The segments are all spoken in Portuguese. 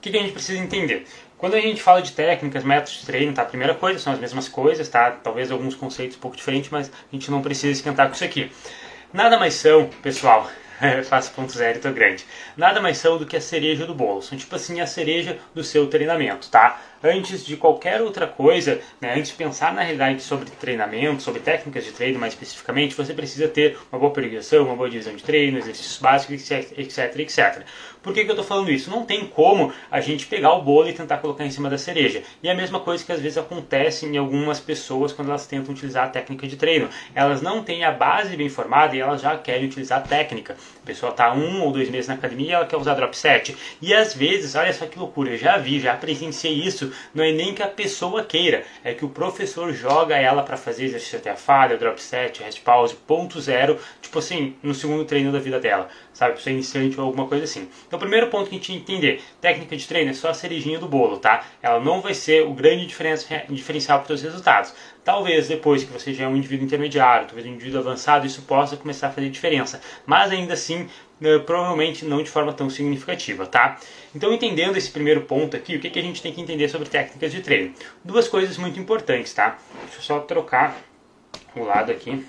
O que, que a gente precisa entender? Quando a gente fala de técnicas, métodos de treino, tá? A primeira coisa são as mesmas coisas, tá? Talvez alguns conceitos um pouco diferentes, mas a gente não precisa esquentar com isso aqui. Nada mais são, pessoal, faço ponto zero e tô grande. Nada mais são do que a cereja do bolo. São tipo assim a cereja do seu treinamento, tá? Antes de qualquer outra coisa, né, antes de pensar na realidade sobre treinamento, sobre técnicas de treino mais especificamente, você precisa ter uma boa periodização, uma boa divisão de treino, exercícios básicos, etc, etc. Por que, que eu estou falando isso? Não tem como a gente pegar o bolo e tentar colocar em cima da cereja. E é a mesma coisa que às vezes acontece em algumas pessoas quando elas tentam utilizar a técnica de treino. Elas não têm a base bem formada e elas já querem utilizar a técnica. A pessoa está um ou dois meses na academia e ela quer usar drop set. E às vezes, olha só que loucura, eu já vi, já presenciei isso. Não é nem que a pessoa queira, é que o professor joga ela para fazer exercício até a falha, drop set, rest pause, ponto zero, tipo assim, no segundo treino da vida dela sabe? Para ser iniciante ou alguma coisa assim. Então, o primeiro ponto que a gente entender: técnica de treino é só a cerejinha do bolo, tá? Ela não vai ser o grande diferencial para os seus resultados. Talvez depois que você já é um indivíduo intermediário, talvez um indivíduo avançado, isso possa começar a fazer diferença. Mas ainda assim, provavelmente não de forma tão significativa, tá? Então, entendendo esse primeiro ponto aqui, o que, que a gente tem que entender sobre técnicas de treino? Duas coisas muito importantes, tá? Deixa eu só trocar o lado aqui.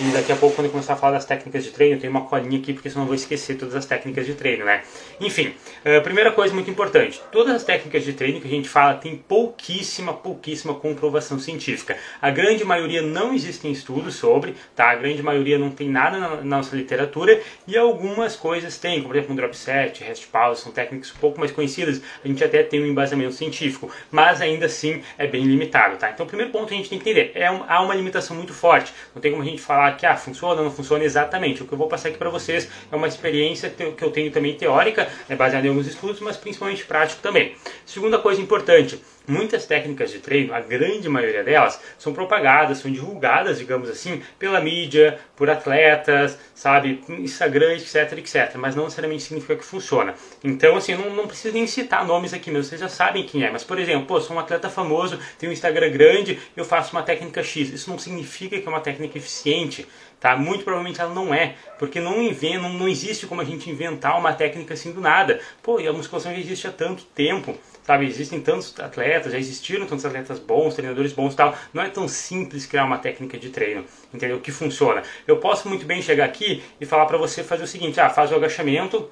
E daqui a pouco, quando começar a falar das técnicas de treino, eu tenho uma colinha aqui, porque senão eu vou esquecer todas as técnicas de treino, né? Enfim, uh, primeira coisa muito importante: todas as técnicas de treino que a gente fala tem pouquíssima, pouquíssima comprovação científica. A grande maioria não existem estudos sobre, tá? A grande maioria não tem nada na, nossa literatura e algumas coisas tem, como por exemplo um drop set, rest pause, são técnicas um pouco mais conhecidas, a gente até tem um embasamento científico, mas ainda assim é bem limitado, tá? Então, o primeiro ponto que a gente tem que entender é há uma limitação muito forte. Não tem como a gente falar falar que ah, funciona não funciona exatamente. O que eu vou passar aqui para vocês é uma experiência que eu tenho também teórica, é baseada em alguns estudos, mas principalmente prático também. Segunda coisa importante, Muitas técnicas de treino, a grande maioria delas, são propagadas, são divulgadas, digamos assim, pela mídia, por atletas, sabe, Instagram, etc, etc. Mas não necessariamente significa que funciona. Então, assim, não, não preciso nem citar nomes aqui, mas vocês já sabem quem é. Mas, por exemplo, pô, sou um atleta famoso, tenho um Instagram grande, eu faço uma técnica X. Isso não significa que é uma técnica eficiente, tá? Muito provavelmente ela não é, porque não, inventa, não, não existe como a gente inventar uma técnica assim do nada. Pô, e a musculação já existe há tanto tempo sabe? Existem tantos atletas, já existiram tantos atletas bons, treinadores bons e tal. Não é tão simples criar uma técnica de treino, entendeu? Que funciona. Eu posso muito bem chegar aqui e falar para você fazer o seguinte: ah, faz o agachamento,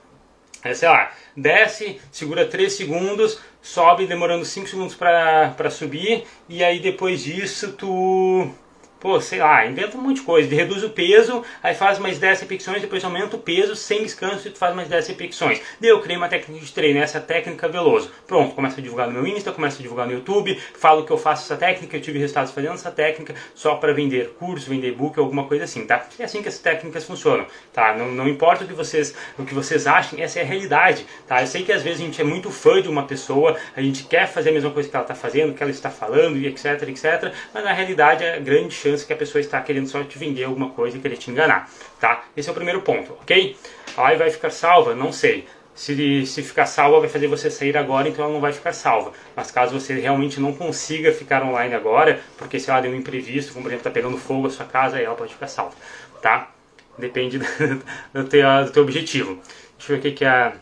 é, sei lá, desce, segura 3 segundos, sobe demorando 5 segundos para subir, e aí depois disso tu pô, sei lá, inventa um monte de coisa, reduz o peso, aí faz mais 10 repetições, depois aumenta o peso sem descanso e tu faz mais 10 repetições. Daí eu criei uma técnica de treino, essa técnica Veloso. Pronto, começo a divulgar no meu Insta, começo a divulgar no YouTube, falo que eu faço essa técnica, eu tive resultados fazendo essa técnica só para vender curso, vender book, alguma coisa assim, tá? É assim que essas técnicas funcionam, tá? Não, não importa o que vocês o que vocês achem, essa é a realidade, tá? Eu sei que às vezes a gente é muito fã de uma pessoa, a gente quer fazer a mesma coisa que ela está fazendo, que ela está falando, e etc, etc, mas na realidade é grande chance chance que a pessoa está querendo só te vender alguma coisa e querer te enganar, tá? Esse é o primeiro ponto, ok? A live vai ficar salva? Não sei. Se, se ficar salva vai fazer você sair agora, então ela não vai ficar salva. Mas caso você realmente não consiga ficar online agora, porque se ela deu um imprevisto, como por exemplo está pegando fogo a sua casa, aí ela pode ficar salva, tá? Depende do, teu, do teu objetivo. Deixa eu ver o que, que a,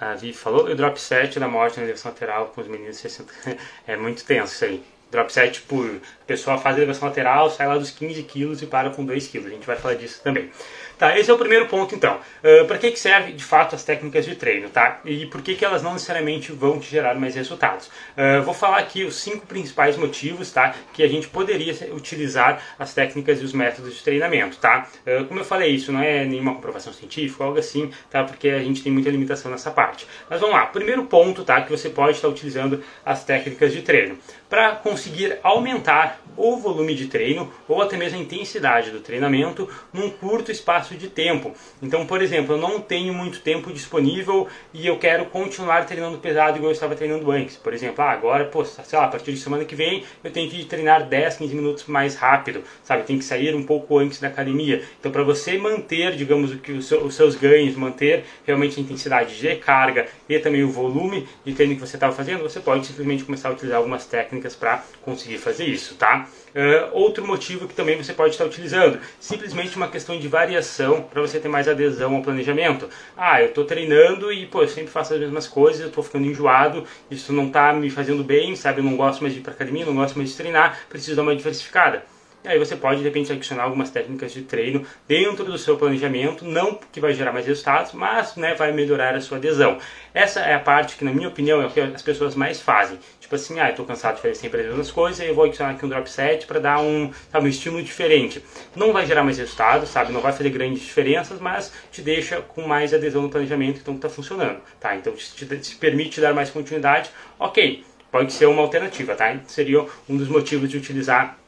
a Vivi falou. O drop set da morte na direção lateral com os meninos 60. é muito tenso isso aí drop set por pessoa faz elevação lateral, sai lá dos 15 quilos e para com 2 quilos. A gente vai falar disso também. Tá, esse é o primeiro ponto então. Uh, para que, que serve de fato as técnicas de treino, tá? E por que, que elas não necessariamente vão te gerar mais resultados? Uh, vou falar aqui os cinco principais motivos, tá? Que a gente poderia utilizar as técnicas e os métodos de treinamento, tá? Uh, como eu falei, isso não é nenhuma comprovação científica, algo assim, tá? Porque a gente tem muita limitação nessa parte. Mas vamos lá, primeiro ponto, tá? Que você pode estar utilizando as técnicas de treino para conseguir aumentar o volume de treino ou até mesmo a intensidade do treinamento num curto espaço de tempo. Então, por exemplo, eu não tenho muito tempo disponível e eu quero continuar treinando pesado igual eu estava treinando antes. Por exemplo, ah, agora, pô, sei lá, a partir de semana que vem eu tenho que treinar 10, 15 minutos mais rápido, sabe? Tem que sair um pouco antes da academia. Então, para você manter, digamos, que os seus ganhos, manter realmente a intensidade de carga e também o volume de treino que você estava fazendo, você pode simplesmente começar a utilizar algumas técnicas técnicas para conseguir fazer isso, tá? Uh, outro motivo que também você pode estar utilizando, simplesmente uma questão de variação para você ter mais adesão ao planejamento. Ah, eu estou treinando e pô, eu sempre faço as mesmas coisas, eu estou ficando enjoado, isso não está me fazendo bem, sabe? Eu não gosto mais de ir para academia, não gosto mais de treinar, preciso dar uma diversificada. E aí você pode, de repente, adicionar algumas técnicas de treino dentro do seu planejamento, não que vai gerar mais resultados, mas né, vai melhorar a sua adesão. Essa é a parte que, na minha opinião, é o que as pessoas mais fazem. Tipo assim, ah, eu tô cansado de fazer sempre as mesmas coisas, eu vou adicionar aqui um drop set para dar um, sabe, um estímulo diferente. Não vai gerar mais resultados, sabe, não vai fazer grandes diferenças, mas te deixa com mais adesão no planejamento, então está funcionando, tá? Então te, te, te permite dar mais continuidade, ok, pode ser uma alternativa, tá? Seria um dos motivos de utilizar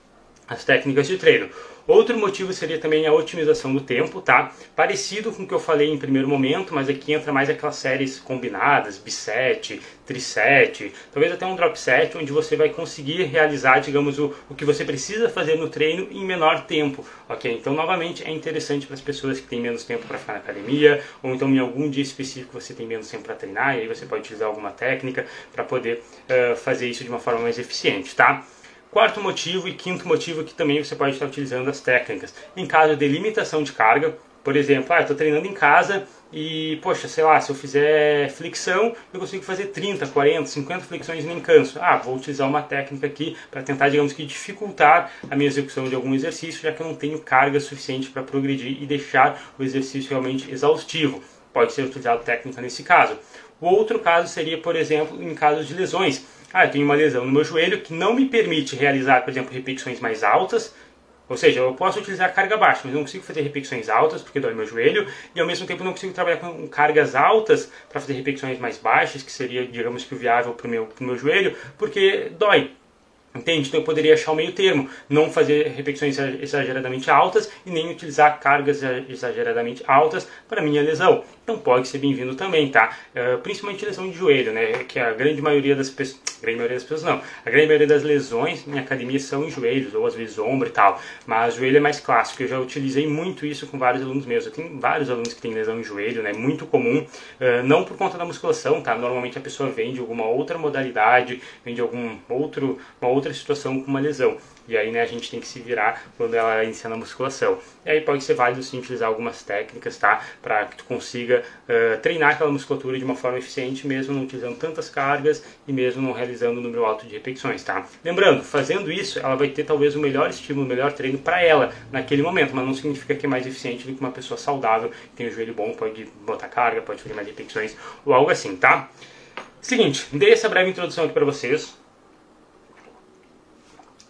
as técnicas de treino. Outro motivo seria também a otimização do tempo, tá? Parecido com o que eu falei em primeiro momento, mas aqui entra mais aquelas séries combinadas, biset, triset, talvez até um drop set, onde você vai conseguir realizar, digamos, o, o que você precisa fazer no treino em menor tempo, ok? Então, novamente, é interessante para as pessoas que têm menos tempo para ficar na academia, ou então em algum dia específico você tem menos tempo para treinar, e aí você pode utilizar alguma técnica para poder uh, fazer isso de uma forma mais eficiente, tá? Quarto motivo e quinto motivo que também você pode estar utilizando as técnicas. Em caso de limitação de carga, por exemplo, ah, estou treinando em casa e, poxa, sei lá, se eu fizer flexão, eu consigo fazer 30, 40, 50 flexões e nem canso. Ah, vou utilizar uma técnica aqui para tentar, digamos que, dificultar a minha execução de algum exercício, já que eu não tenho carga suficiente para progredir e deixar o exercício realmente exaustivo. Pode ser utilizado técnica nesse caso. O outro caso seria, por exemplo, em casos de lesões. Ah, eu tenho uma lesão no meu joelho que não me permite realizar, por exemplo, repetições mais altas. Ou seja, eu posso utilizar carga baixa, mas não consigo fazer repetições altas porque dói meu joelho, e ao mesmo tempo não consigo trabalhar com cargas altas para fazer repetições mais baixas, que seria, digamos que, o viável para o meu, meu joelho, porque dói. Entende? Então eu poderia achar o meio termo, não fazer repetições exageradamente altas e nem utilizar cargas exageradamente altas para minha lesão. Então pode ser bem-vindo também, tá? Uh, principalmente lesão de joelho, né? Que a grande maioria das pessoas, grande maioria das pessoas não, a grande maioria das lesões em academia são em joelhos ou às vezes ombro e tal. Mas joelho é mais clássico. Eu já utilizei muito isso com vários alunos meus. Eu tenho vários alunos que têm lesão em joelho, né? Muito comum, uh, não por conta da musculação, tá? Normalmente a pessoa vem de alguma outra modalidade, vem de algum outro, uma outra outra situação com uma lesão. E aí, né, a gente tem que se virar quando ela inicia na musculação. E aí pode ser válido sim utilizar algumas técnicas, tá? Para que tu consiga uh, treinar aquela musculatura de uma forma eficiente, mesmo não utilizando tantas cargas e mesmo não realizando um número alto de repetições, tá? Lembrando, fazendo isso, ela vai ter talvez o melhor estímulo, o melhor treino para ela naquele momento, mas não significa que é mais eficiente do que uma pessoa saudável, que tem o joelho bom, pode botar carga, pode fazer mais repetições ou algo assim, tá? Seguinte, dei essa breve introdução aqui para vocês.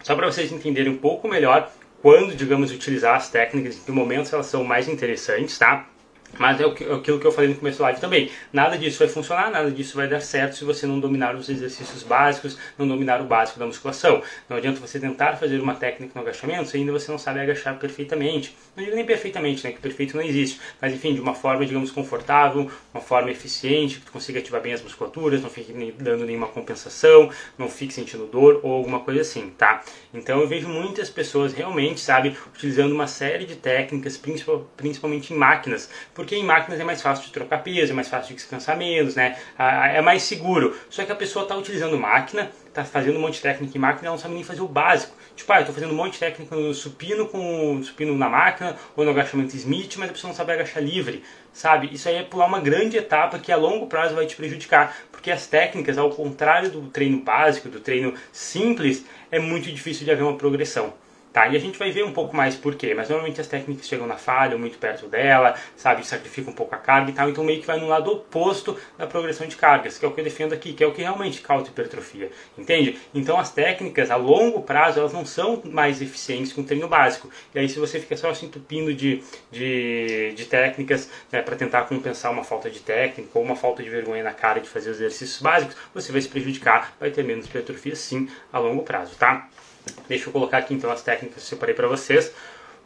Só para vocês entenderem um pouco melhor quando, digamos, utilizar as técnicas, em que momentos elas são mais interessantes, tá? Mas é, é aquilo que eu falei no começo da live também. Nada disso vai funcionar, nada disso vai dar certo se você não dominar os exercícios básicos, não dominar o básico da musculação. Não adianta você tentar fazer uma técnica no agachamento se ainda você não sabe agachar perfeitamente. Não digo nem perfeitamente, né? Que perfeito não existe. Mas enfim, de uma forma, digamos, confortável, uma forma eficiente, que tu consiga ativar bem as musculaturas, não fique dando nenhuma compensação, não fique sentindo dor ou alguma coisa assim, tá? Então eu vejo muitas pessoas realmente, sabe, utilizando uma série de técnicas, principalmente em máquinas, porque em máquinas é mais fácil de trocar peso, é mais fácil de descansar menos, né? É mais seguro. Só que a pessoa está utilizando máquina, está fazendo um monte de técnica em máquina e não sabe nem fazer o básico. Tipo, ah, eu estou fazendo um monte de técnica no supino com supino na máquina ou no agachamento Smith, mas a pessoa não sabe agachar livre, sabe? Isso aí é pular uma grande etapa que a longo prazo vai te prejudicar, porque as técnicas, ao contrário do treino básico, do treino simples, é muito difícil de haver uma progressão. Tá? E a gente vai ver um pouco mais por quê, mas normalmente as técnicas chegam na falha, muito perto dela, sabe, sacrifica um pouco a carga e tal, então meio que vai no lado oposto da progressão de cargas, que é o que eu defendo aqui, que é o que realmente causa hipertrofia, entende? Então as técnicas a longo prazo, elas não são mais eficientes que um treino básico, e aí se você fica só se entupindo de, de, de técnicas né, para tentar compensar uma falta de técnica ou uma falta de vergonha na cara de fazer os exercícios básicos, você vai se prejudicar, vai ter menos hipertrofia sim a longo prazo, tá? Deixa eu colocar aqui então as técnicas que eu separei para vocês.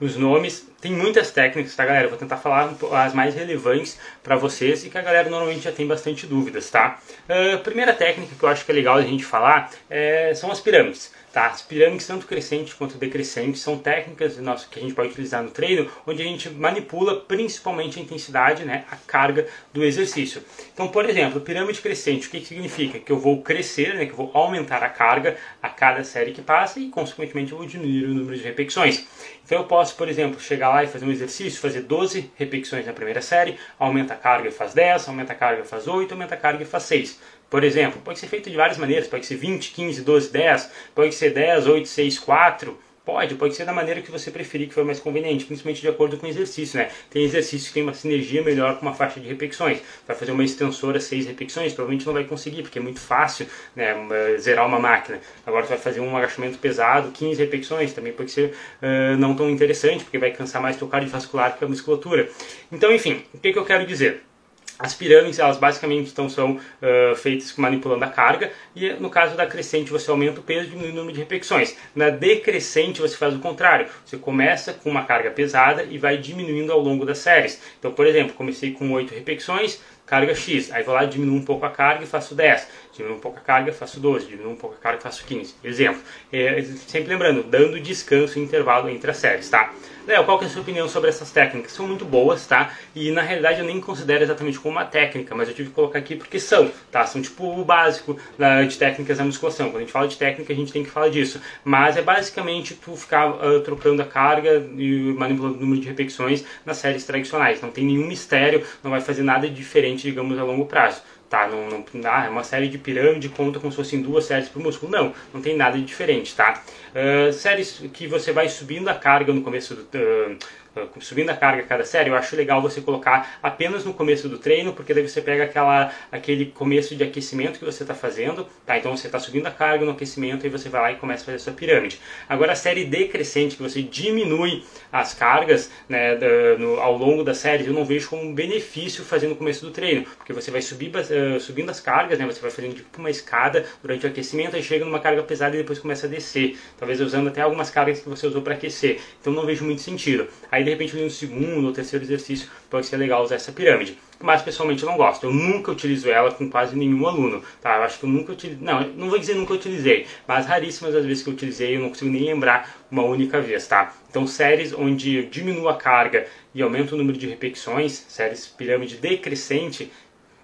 Os nomes, tem muitas técnicas, tá galera? Eu vou tentar falar as mais relevantes para vocês e que a galera normalmente já tem bastante dúvidas, tá? Uh, primeira técnica que eu acho que é legal a gente falar é, são as pirâmides. Tá? As pirâmides, tanto crescente quanto decrescente, são técnicas nossa, que a gente pode utilizar no treino, onde a gente manipula principalmente a intensidade, né, a carga do exercício. Então, por exemplo, pirâmide crescente, o que, que significa? Que eu vou crescer, né, que eu vou aumentar a carga a cada série que passa e, consequentemente, eu vou diminuir o número de repetições. Então eu posso, por exemplo, chegar lá e fazer um exercício, fazer 12 repetições na primeira série, aumenta a carga e faz 10, aumenta a carga e faz 8, aumenta a carga e faz 6. Por exemplo, pode ser feito de várias maneiras, pode ser 20, 15, 12, 10, pode ser 10, 8, 6, 4, Pode, pode ser da maneira que você preferir, que for mais conveniente, principalmente de acordo com o exercício, né? Tem exercício que tem uma sinergia melhor com uma faixa de repetições. Vai fazer uma extensora 6 repetições, provavelmente não vai conseguir, porque é muito fácil né, zerar uma máquina. Agora você vai fazer um agachamento pesado, 15 repetições, também pode ser uh, não tão interessante, porque vai cansar mais o cardiovascular que a musculatura. Então, enfim, o que, que eu quero dizer? As pirâmides, elas basicamente então, são uh, feitas manipulando a carga e no caso da crescente você aumenta o peso e diminui o número de repetições. Na decrescente você faz o contrário, você começa com uma carga pesada e vai diminuindo ao longo das séries. Então, por exemplo, comecei com 8 repetições, carga X, aí vou lá, diminuo um pouco a carga e faço 10, diminuo um pouco a carga, faço 12, diminuo um pouco a carga faço 15. Exemplo. É, sempre lembrando, dando descanso e intervalo entre as séries, tá? Léo, qual que é a sua opinião sobre essas técnicas? São muito boas, tá? E na realidade eu nem considero exatamente como uma técnica, mas eu tive que colocar aqui porque são, tá? São tipo o básico de técnicas da musculação. Quando a gente fala de técnica, a gente tem que falar disso. Mas é basicamente tu ficar uh, trocando a carga e manipulando o número de repetições nas séries tradicionais. Não tem nenhum mistério, não vai fazer nada diferente, digamos, a longo prazo tá? Não, não, ah, é uma série de pirâmide, conta como se fossem duas séries por músculo. Não, não tem nada de diferente, tá? Uh, séries que você vai subindo a carga no começo do... Uh, subindo a carga cada série, eu acho legal você colocar apenas no começo do treino, porque daí você pega aquela, aquele começo de aquecimento que você está fazendo, tá? Então você está subindo a carga no aquecimento e você vai lá e começa a fazer a sua pirâmide. Agora a série decrescente, que você diminui as cargas né, no, ao longo da série, eu não vejo como um benefício fazer no começo do treino, porque você vai subir, uh, subindo as cargas, né? Você vai fazendo tipo uma escada durante o aquecimento, aí chega numa carga pesada e depois começa a descer. Talvez usando até algumas cargas que você usou para aquecer. Então não vejo muito sentido. De repente no segundo ou terceiro exercício pode ser legal usar essa pirâmide. Mas pessoalmente eu não gosto. Eu nunca utilizo ela com quase nenhum aluno. Tá? Eu acho que eu nunca utilizei. Não, não vou dizer nunca utilizei, mas raríssimas as vezes que eu utilizei eu não consigo nem lembrar uma única vez, tá? Então séries onde eu diminuo a carga e aumento o número de repetições, séries pirâmide decrescente,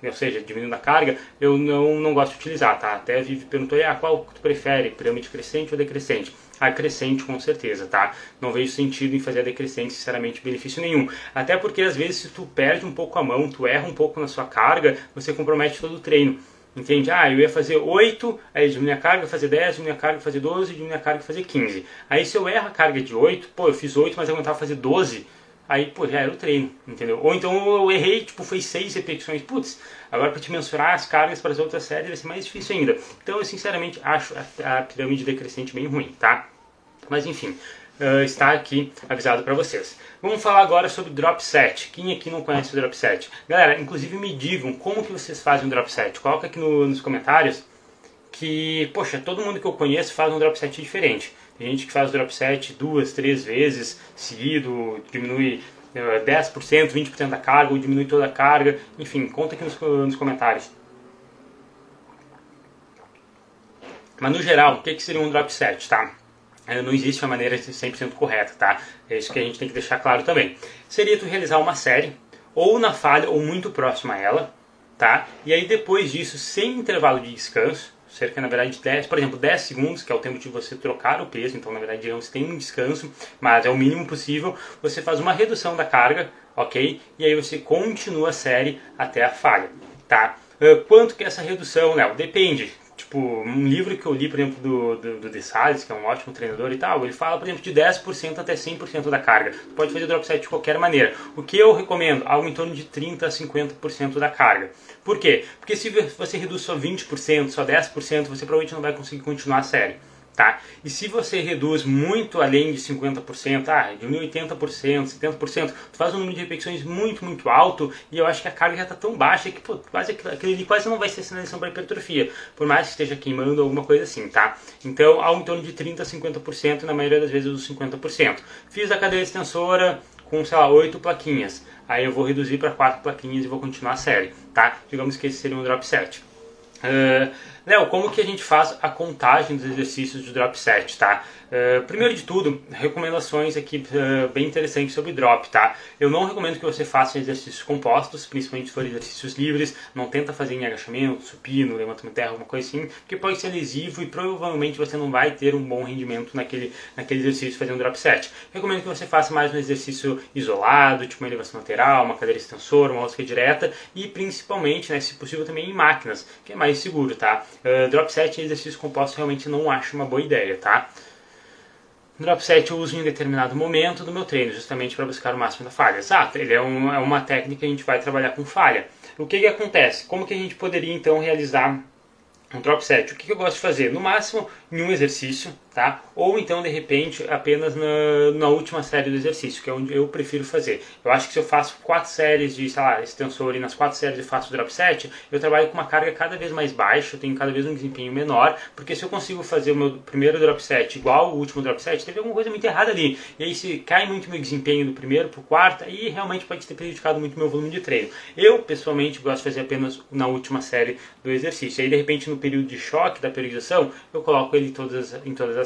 ou seja, diminuindo a carga, eu não, não gosto de utilizar, tá? Até a Vivi perguntou, ah, qual tu prefere, pirâmide crescente ou decrescente? A crescente, com certeza, tá? Não vejo sentido em fazer a decrescente, sinceramente, benefício nenhum. Até porque, às vezes, se tu perde um pouco a mão, tu erra um pouco na sua carga, você compromete todo o treino. Entende? Ah, eu ia fazer 8, aí diminui a carga, fazer 10, diminui a carga, fazer 12, diminui a carga, fazer 15. Aí se eu erro a carga de 8, pô, eu fiz 8, mas eu aguentava fazer 12, aí, pô, já era o treino, entendeu? Ou então eu errei, tipo, foi 6 repetições, putz, agora para te mensurar as cargas para as outras séries vai ser mais difícil ainda. Então eu, sinceramente, acho a, a pirâmide decrescente bem ruim, tá? Mas enfim, uh, está aqui avisado para vocês. Vamos falar agora sobre drop set. Quem aqui não conhece o drop set? Galera, inclusive me digam como que vocês fazem o drop set. Coloca aqui no, nos comentários que, poxa, todo mundo que eu conheço faz um drop set diferente. Tem gente que faz drop set duas, três vezes seguido, diminui 10%, 20% da carga, ou diminui toda a carga. Enfim, conta aqui nos, nos comentários. Mas no geral, o que, que seria um drop set, tá? É, não existe uma maneira 100% correta, tá? É isso que a gente tem que deixar claro também. Seria tu realizar uma série, ou na falha, ou muito próxima a ela, tá? E aí depois disso, sem intervalo de descanso, cerca, na verdade, de 10, por exemplo, 10 segundos, que é o tempo de você trocar o peso, então, na verdade, digamos, tem um descanso, mas é o mínimo possível, você faz uma redução da carga, ok? E aí você continua a série até a falha, tá? Quanto que é essa redução, Léo? Depende. Tipo, um livro que eu li, por exemplo, do, do, do De Salles, que é um ótimo treinador e tal, ele fala, por exemplo, de 10% até 100% da carga. Tu pode fazer drop set de qualquer maneira. O que eu recomendo? Algo em torno de 30% a 50% da carga. Por quê? Porque se você reduz só 20%, só 10%, você provavelmente não vai conseguir continuar a série tá? E se você reduz muito além de 50%, ah, diminui 80%, 70%, tu faz um número de repetições muito, muito alto e eu acho que a carga já está tão baixa que pô, quase, aquele ali quase não vai ser sinalização para hipertrofia, por mais que esteja queimando alguma coisa assim, tá? Então, algo em torno de 30% a 50% e na maioria das vezes os 50%. Fiz a cadeira extensora com, sei lá, 8 plaquinhas. Aí eu vou reduzir para 4 plaquinhas e vou continuar a série, tá? Digamos que esse seria um drop set. Uh, Léo, como que a gente faz a contagem dos exercícios de drop set, tá? Uh, primeiro de tudo, recomendações aqui uh, bem interessantes sobre drop, tá? Eu não recomendo que você faça exercícios compostos, principalmente se for exercícios livres, não tenta fazer em agachamento, supino, levantamento terra, alguma coisa assim, porque pode ser lesivo e provavelmente você não vai ter um bom rendimento naquele, naquele exercício fazendo drop set. Recomendo que você faça mais um exercício isolado, tipo uma elevação lateral, uma cadeira extensora, uma rosca direta e principalmente, né, se possível também em máquinas, que é mais seguro, tá? Uh, drop set e exercício composto realmente não acho uma boa ideia, tá? Drop set eu uso em determinado momento do meu treino, justamente para buscar o máximo da falha. Exato, ele é, um, é uma técnica que a gente vai trabalhar com falha. O que, que acontece? Como que a gente poderia então realizar um drop set? O que, que eu gosto de fazer? No máximo em um exercício, tá? Ou então, de repente, apenas na, na, última série do exercício, que é onde eu prefiro fazer. Eu acho que se eu faço quatro séries de, sei lá, extensor e nas quatro séries eu faço drop set, eu trabalho com uma carga cada vez mais baixa, eu tenho cada vez um desempenho menor, porque se eu consigo fazer o meu primeiro drop set igual o último drop set, teve alguma coisa muito errada ali. E aí se cai muito meu desempenho do primeiro pro quarto, aí realmente pode ter prejudicado muito meu volume de treino. Eu, pessoalmente, gosto de fazer apenas na última série do exercício. E aí, de repente, no período de choque da periodização, eu coloco ele em todas, em todas as,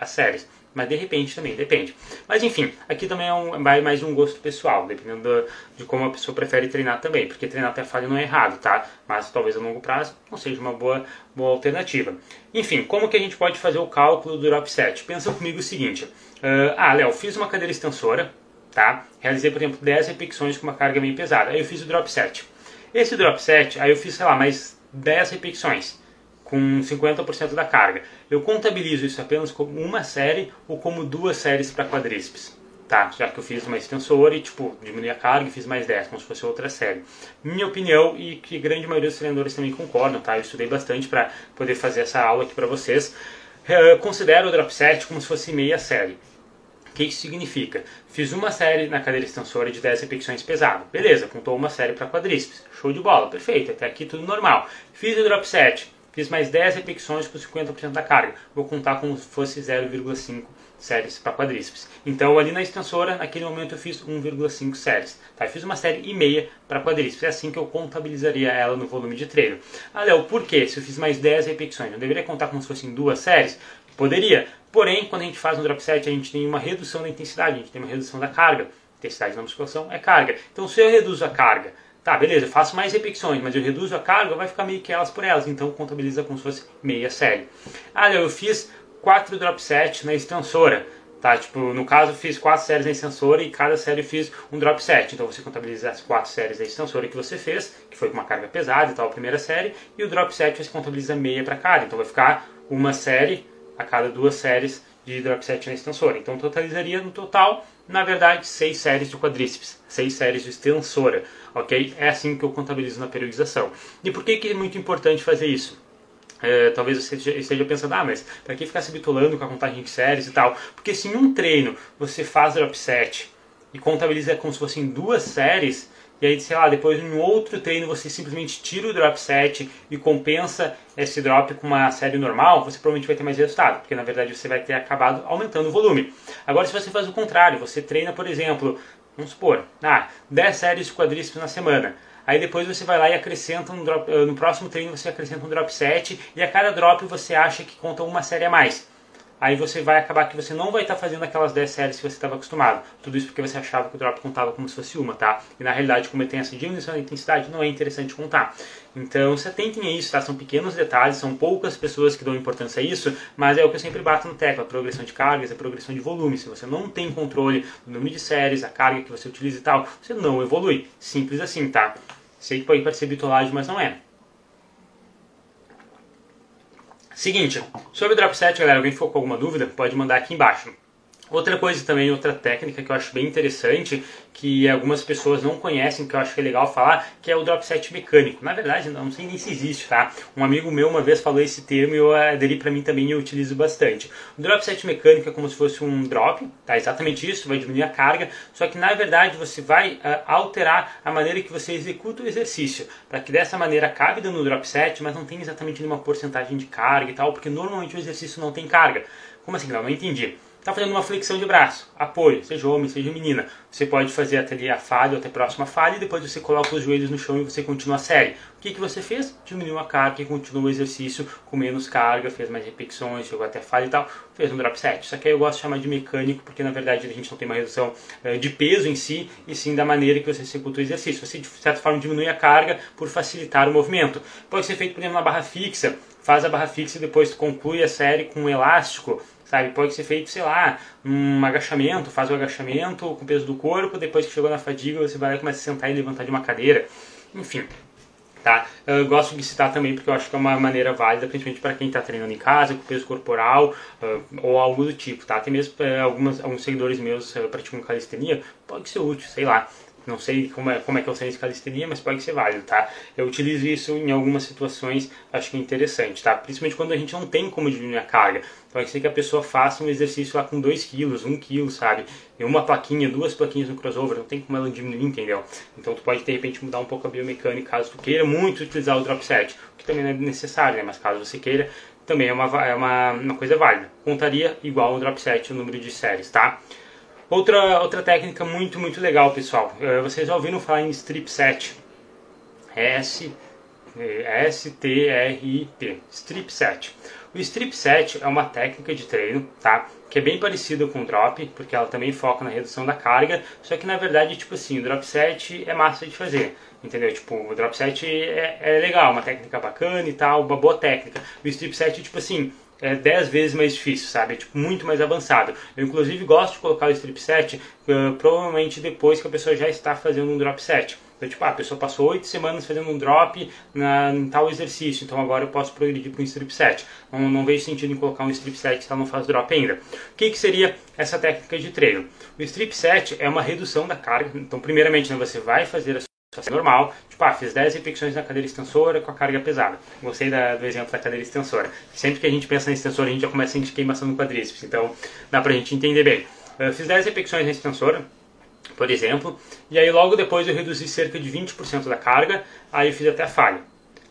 as séries. Mas de repente também, depende. Mas enfim, aqui também é um, mais um gosto pessoal, dependendo de como a pessoa prefere treinar também. Porque treinar até falha não é errado, tá? Mas talvez a longo prazo não seja uma boa, boa alternativa. Enfim, como que a gente pode fazer o cálculo do drop set? Pensa comigo o seguinte. Uh, ah, Léo, fiz uma cadeira extensora, tá? Realizei, por exemplo, 10 repetições com uma carga bem pesada. Aí eu fiz o drop set. Esse drop set, aí eu fiz, sei lá, mais 10 repetições com 50% da carga. Eu contabilizo isso apenas como uma série ou como duas séries para quadríceps. Tá, já que eu fiz uma extensora e tipo, diminui a carga e fiz mais 10, como se fosse outra série. Minha opinião, e que grande maioria dos treinadores também concordam, tá? Eu estudei bastante para poder fazer essa aula aqui para vocês. Eu considero o drop set como se fosse meia série. O que isso significa? Fiz uma série na cadeira extensora de 10 repetições pesado. Beleza, contou uma série para quadríceps. Show de bola, perfeito. Até aqui tudo normal. Fiz o drop set Fiz mais 10 repetições com 50% da carga. Vou contar como se fosse 0,5 séries para quadríceps. Então, ali na extensora, naquele momento eu fiz 1,5 séries. Tá? Fiz uma série e meia para quadríceps. É assim que eu contabilizaria ela no volume de treino. Ah, Léo, por quê? Se eu fiz mais 10 repetições, eu deveria contar como se fossem duas séries? Poderia. Porém, quando a gente faz um drop set, a gente tem uma redução da intensidade, a gente tem uma redução da carga. Intensidade na musculação é carga. Então, se eu reduzo a carga Tá, beleza, eu faço mais repetições, mas eu reduzo a carga, vai ficar meio que elas por elas, então contabiliza como se fosse meia série. Ah, eu fiz 4 drop set na extensora, tá? Tipo, no caso fiz 4 séries na extensora e cada série fiz um drop set, então você contabiliza as 4 séries da extensora que você fez, que foi com uma carga pesada e tal, a primeira série, e o drop set você contabiliza meia para cada, então vai ficar uma série a cada duas séries de drop set na extensora. Então totalizaria no total, na verdade, seis séries de quadríceps, seis séries de extensora, ok? É assim que eu contabilizo na periodização. E por que, que é muito importante fazer isso? É, talvez você esteja pensando, ah, mas para que ficar se bitolando com a contagem de séries e tal? Porque se em um treino você faz drop set e contabiliza como se fossem duas séries, e aí, sei lá, depois em outro treino você simplesmente tira o drop set e compensa esse drop com uma série normal, você provavelmente vai ter mais resultado, porque na verdade você vai ter acabado aumentando o volume. Agora, se você faz o contrário, você treina, por exemplo, vamos supor, ah, 10 séries de quadríceps na semana. Aí depois você vai lá e acrescenta um drop, no próximo treino você acrescenta um drop set e a cada drop você acha que conta uma série a mais aí você vai acabar que você não vai estar tá fazendo aquelas 10 séries que você estava acostumado. Tudo isso porque você achava que o drop contava como se fosse uma, tá? E na realidade, como tem essa diminuição da intensidade, não é interessante contar. Então, se atentem a isso, tá? São pequenos detalhes, são poucas pessoas que dão importância a isso, mas é o que eu sempre bato no tecla, a progressão de cargas, a progressão de volume. Se você não tem controle do número de séries, a carga que você utiliza e tal, você não evolui. Simples assim, tá? Sei que pode parecer bitolagem, mas não é. Seguinte, sobre o drop set, galera, alguém ficou com alguma dúvida? Pode mandar aqui embaixo. Outra coisa também, outra técnica que eu acho bem interessante, que algumas pessoas não conhecem, que eu acho que é legal falar, que é o drop set mecânico. Na verdade, não sei nem se existe, tá? Um amigo meu uma vez falou esse termo e eu aderi para mim também e eu utilizo bastante. O drop set mecânico é como se fosse um drop, tá? Exatamente isso, vai diminuir a carga, só que na verdade você vai uh, alterar a maneira que você executa o exercício, para que dessa maneira acabe dando drop set, mas não tenha exatamente nenhuma porcentagem de carga e tal, porque normalmente o exercício não tem carga. Como assim, não? Não entendi. Está fazendo uma flexão de braço, apoio, seja homem, seja menina. Você pode fazer até ali a falha ou até a próxima falha e depois você coloca os joelhos no chão e você continua a série. O que, que você fez? Diminuiu a carga e continuou o exercício com menos carga, fez mais repetições, chegou até falha e tal, fez um drop set. Isso aqui eu gosto de chamar de mecânico porque na verdade a gente não tem uma redução eh, de peso em si e sim da maneira que você executa o exercício. Você de certa forma diminui a carga por facilitar o movimento. Pode ser feito, por exemplo, na barra fixa. Faz a barra fixa e depois conclui a série com um elástico sabe? Pode ser feito, sei lá, um agachamento, faz o agachamento com o peso do corpo, depois que chegou na fadiga você vai lá e começa a sentar e levantar de uma cadeira. Enfim, tá? Eu gosto de citar também porque eu acho que é uma maneira válida, principalmente para quem está treinando em casa, com peso corporal uh, ou algo do tipo, tá? Tem mesmo uh, algumas, alguns seguidores meus uh, praticam calistenia, pode ser útil, sei lá. Não sei como é, como é que é o ciência de calistenia, mas pode ser válido, tá? Eu utilizo isso em algumas situações, acho que é interessante, tá? Principalmente quando a gente não tem como diminuir a carga. Pode ser que a pessoa faça um exercício lá com 2 quilos, 1 um quilo, sabe? E uma plaquinha, duas plaquinhas no crossover, não tem como ela diminuir, entendeu? Então tu pode de repente mudar um pouco a biomecânica caso tu queira muito utilizar o drop set, o que também não é necessário, né? Mas caso você queira, também é uma, é uma, uma coisa válida. Contaria igual o drop set o número de séries, tá? Outra, outra técnica muito, muito legal, pessoal. Uh, vocês já ouviram falar em strip set? S, S-T-R-I-P. Strip set. O strip set é uma técnica de treino, tá? Que é bem parecida com o drop, porque ela também foca na redução da carga, só que na verdade, tipo assim, o drop set é massa de fazer, entendeu? Tipo, o drop set é, é legal, uma técnica bacana e tal, uma boa técnica. O strip set, tipo assim, é 10 vezes mais difícil, sabe? É, tipo, muito mais avançado. Eu, inclusive, gosto de colocar o strip set uh, provavelmente depois que a pessoa já está fazendo um drop set. Então, tipo, ah, a pessoa passou 8 semanas fazendo um drop na, em tal exercício, então agora eu posso progredir para um strip set. Não, não vejo sentido em colocar um strip set se ela não faz drop ainda. O que, que seria essa técnica de treino? O strip set é uma redução da carga. Então, primeiramente, né, você vai fazer a normal, tipo, ah, fiz 10 repetições na cadeira extensora com a carga pesada. Gostei da, do exemplo da cadeira extensora. Sempre que a gente pensa na extensora, a gente já começa a sentir queimação no quadríceps, então dá pra gente entender bem. Eu fiz 10 repetições na extensora, por exemplo, e aí logo depois eu reduzi cerca de 20% da carga, aí eu fiz até a falha.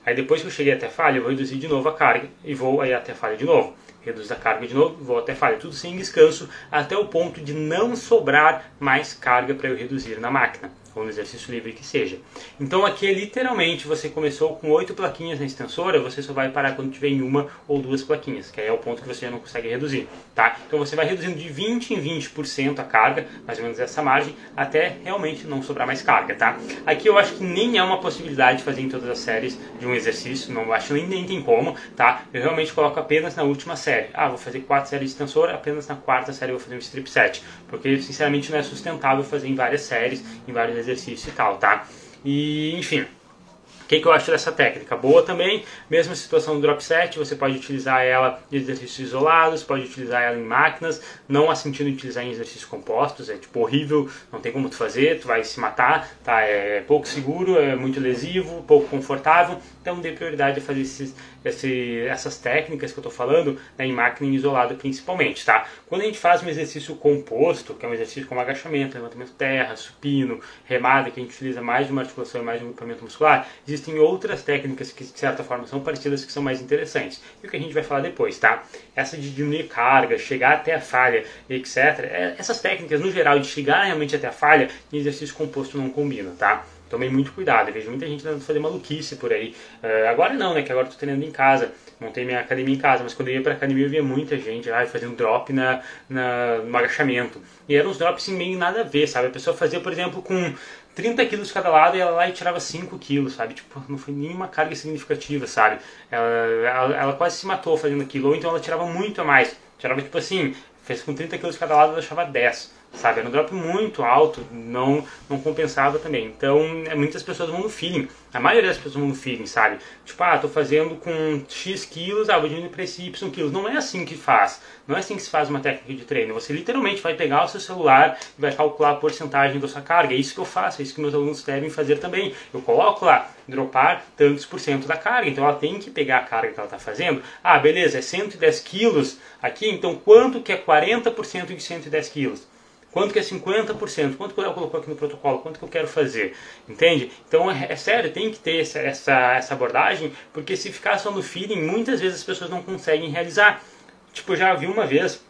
Aí depois que eu cheguei até a falha, eu vou reduzir de novo a carga e vou aí até a falha de novo. Reduzo a carga de novo, vou até a falha, tudo sem descanso, até o ponto de não sobrar mais carga para eu reduzir na máquina ou no exercício livre que seja. Então aqui é literalmente você começou com oito plaquinhas na extensora, você só vai parar quando tiver em uma ou duas plaquinhas, que aí é o ponto que você já não consegue reduzir, tá? Então você vai reduzindo de 20 em 20% a carga, mais ou menos essa margem, até realmente não sobrar mais carga, tá? Aqui eu acho que nem é uma possibilidade de fazer em todas as séries de um exercício, não acho nem, nem tem como, tá? Eu realmente coloco apenas na última série. Ah, vou fazer quatro séries de extensora, apenas na quarta série eu vou fazer um strip set, porque sinceramente não é sustentável fazer em várias séries, em vários exercício e tal, tá? E, enfim, o que, que eu acho dessa técnica? Boa também, mesma situação do drop set, você pode utilizar ela em exercícios isolados, pode utilizar ela em máquinas, não há sentido utilizar em exercícios compostos, é tipo horrível, não tem como tu fazer, tu vai se matar, tá? É pouco seguro, é muito lesivo, pouco confortável, então dê prioridade a fazer esses, esse, essas técnicas que eu estou falando né, em máquina isolada principalmente, tá? Quando a gente faz um exercício composto, que é um exercício como agachamento, levantamento terra, supino, remada, que a gente utiliza mais de uma articulação e mais de um grupamento muscular, existem outras técnicas que de certa forma são parecidas que são mais interessantes. E o que a gente vai falar depois, tá? Essa de diminuir carga, chegar até a falha, etc. É, essas técnicas, no geral, de chegar realmente até a falha, em exercício composto não combinam, tá? Tomei muito cuidado. Eu vejo muita gente tentando fazer maluquice por aí. Uh, agora não, né? Que agora eu tô treinando em casa. Montei minha academia em casa, mas quando eu ia pra academia eu via muita gente ah, fazendo drop na, na, no agachamento. E eram uns drops assim, meio nada a ver, sabe? A pessoa fazia, por exemplo, com 30 quilos cada lado e ela lá e tirava 5 quilos, sabe? Tipo, não foi nenhuma carga significativa, sabe? Ela, ela, ela quase se matou fazendo aquilo, ou então ela tirava muito a mais. Tirava, tipo assim, fez com 30 quilos cada lado, ela achava 10 sabe? Era um drop muito alto, não, não compensava também. Então, é, muitas pessoas vão no feeling. A maioria das pessoas vão no feeling, sabe? Tipo, ah, tô fazendo com X quilos, ah, vou diminuir para esse Y quilos. Não é assim que faz. Não é assim que se faz uma técnica de treino. Você literalmente vai pegar o seu celular e vai calcular a porcentagem da sua carga. É isso que eu faço, é isso que meus alunos devem fazer também. Eu coloco lá, dropar tantos por cento da carga. Então, ela tem que pegar a carga que ela está fazendo. Ah, beleza, é 110 quilos aqui, então quanto que é 40% de 110 quilos? Quanto que é 50%? Quanto que eu colocou aqui no protocolo? Quanto que eu quero fazer? Entende? Então é, é sério, tem que ter essa, essa, essa abordagem, porque se ficar só no feeling, muitas vezes as pessoas não conseguem realizar. Tipo, eu já vi uma vez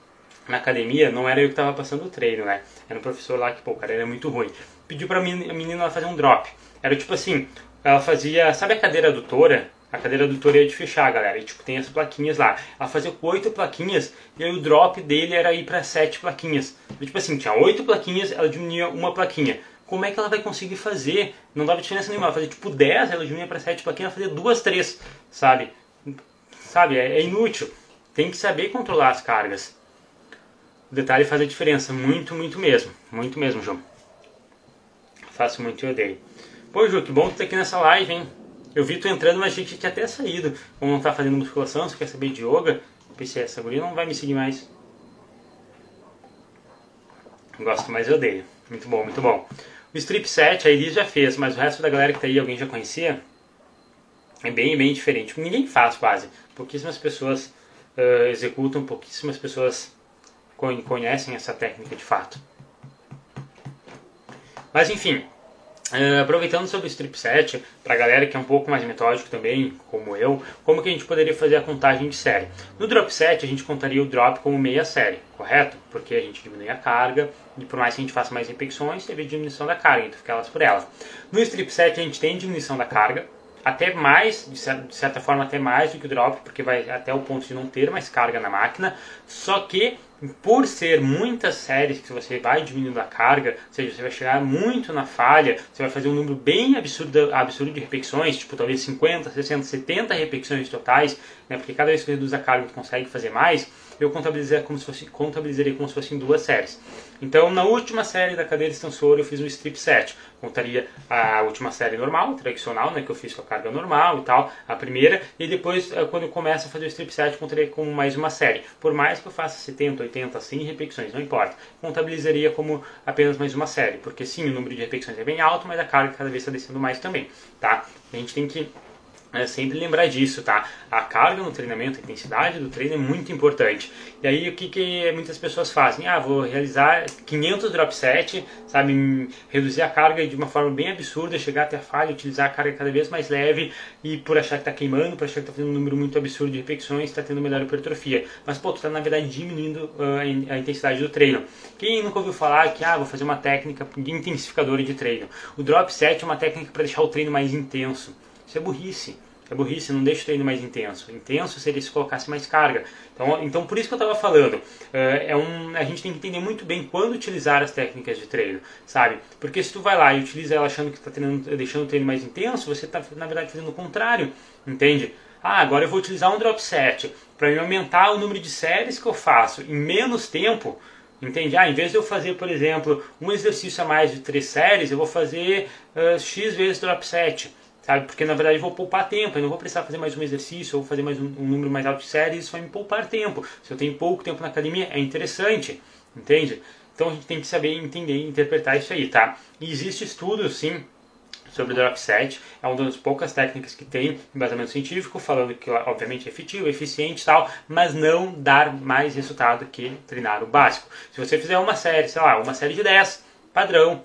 na academia, não era eu que estava passando o treino, né? Era um professor lá que, pô, o cara era muito ruim. Pediu pra menina, a menina fazer um drop. Era tipo assim, ela fazia, sabe a cadeira adutora? A cadeira adutora ia de fechar, galera. E tipo, tem as plaquinhas lá. Ela fazia com oito plaquinhas e aí o drop dele era ir para sete plaquinhas. Tipo assim, tinha oito plaquinhas, ela diminuía uma plaquinha. Como é que ela vai conseguir fazer? Não dava diferença nenhuma. Ela fazia tipo 10, ela diminuía para sete plaquinhas, ela fazia duas, três, sabe? Sabe? É, é inútil. Tem que saber controlar as cargas. O detalhe faz a diferença. Muito, muito mesmo. Muito mesmo, João. Faço muito e odeio. Pô, Ju, que bom tu tá aqui nessa live, hein? Eu vi tu entrando, mas achei que tinha até saído. Como não tá fazendo musculação, você quer saber de yoga? Pensei, essa guria não vai me seguir mais. Gosto, mas eu odeio. Muito bom, muito bom. O strip set a Elis já fez, mas o resto da galera que tá aí, alguém já conhecia? É bem, bem diferente. Ninguém faz quase. Pouquíssimas pessoas uh, executam, pouquíssimas pessoas conhecem essa técnica de fato. Mas enfim, Uh, aproveitando sobre o strip set, para a galera que é um pouco mais metódico também, como eu, como que a gente poderia fazer a contagem de série? No drop set a gente contaria o drop como meia série, correto? Porque a gente diminui a carga e por mais que a gente faça mais repetições, teve diminuição da carga, então fica elas por elas. No strip set a gente tem diminuição da carga, até mais, de certa forma até mais do que o drop, porque vai até o ponto de não ter mais carga na máquina, só que por ser muitas séries que você vai diminuindo a carga, ou seja, você vai chegar muito na falha, você vai fazer um número bem absurdo, absurdo de repetições, tipo talvez 50, 60, 70 repetições totais, né, porque cada vez que você reduz a carga você consegue fazer mais, eu contabilizaria como se fosse, contabilizaria como se fossem duas séries. Então, na última série da cadeira extensora, eu fiz um strip set. Contaria a última série normal, tradicional, né, que eu fiz com a carga normal e tal, a primeira, e depois, eh, quando eu começo a fazer o strip set, contaria como mais uma série. Por mais que eu faça 70, 80, 100 repetições, não importa. Contabilizaria como apenas mais uma série, porque sim, o número de repetições é bem alto, mas a carga cada vez está descendo mais também, tá? A gente tem que é sempre lembrar disso, tá? A carga no treinamento, a intensidade do treino é muito importante. E aí o que, que muitas pessoas fazem? Ah, vou realizar 500 drop set, sabe? Reduzir a carga de uma forma bem absurda, chegar até a falha, utilizar a carga cada vez mais leve e por achar que está queimando, por achar que está fazendo um número muito absurdo de repetições, está tendo melhor hipertrofia. Mas pô, tu está na verdade diminuindo uh, a intensidade do treino. Quem nunca ouviu falar que ah, vou fazer uma técnica de intensificador de treino? O drop set é uma técnica para deixar o treino mais intenso. Isso é burrice. É burrice, não deixa o treino mais intenso. Intenso seria se colocasse mais carga. Então, então por isso que eu estava falando, é, é um, a gente tem que entender muito bem quando utilizar as técnicas de treino, sabe? Porque se tu vai lá e utiliza ela achando que está deixando o treino mais intenso, você está na verdade fazendo o contrário, entende? Ah, agora eu vou utilizar um drop set para aumentar o número de séries que eu faço em menos tempo. Entende? Ah, em vez de eu fazer, por exemplo, um exercício a mais de três séries, eu vou fazer uh, X vezes drop set sabe? Porque na verdade eu vou poupar tempo, eu não vou precisar fazer mais um exercício ou fazer mais um, um, número mais alto de séries, isso vai me poupar tempo. Se eu tenho pouco tempo na academia, é interessante, entende? Então a gente tem que saber entender e interpretar isso aí, tá? E existe estudo, sim, sobre o drop set, é uma das poucas técnicas que tem embasamento científico, falando que obviamente é efetivo, eficiente e tal, mas não dar mais resultado que treinar o básico. Se você fizer uma série, sei lá, uma série de 10, padrão,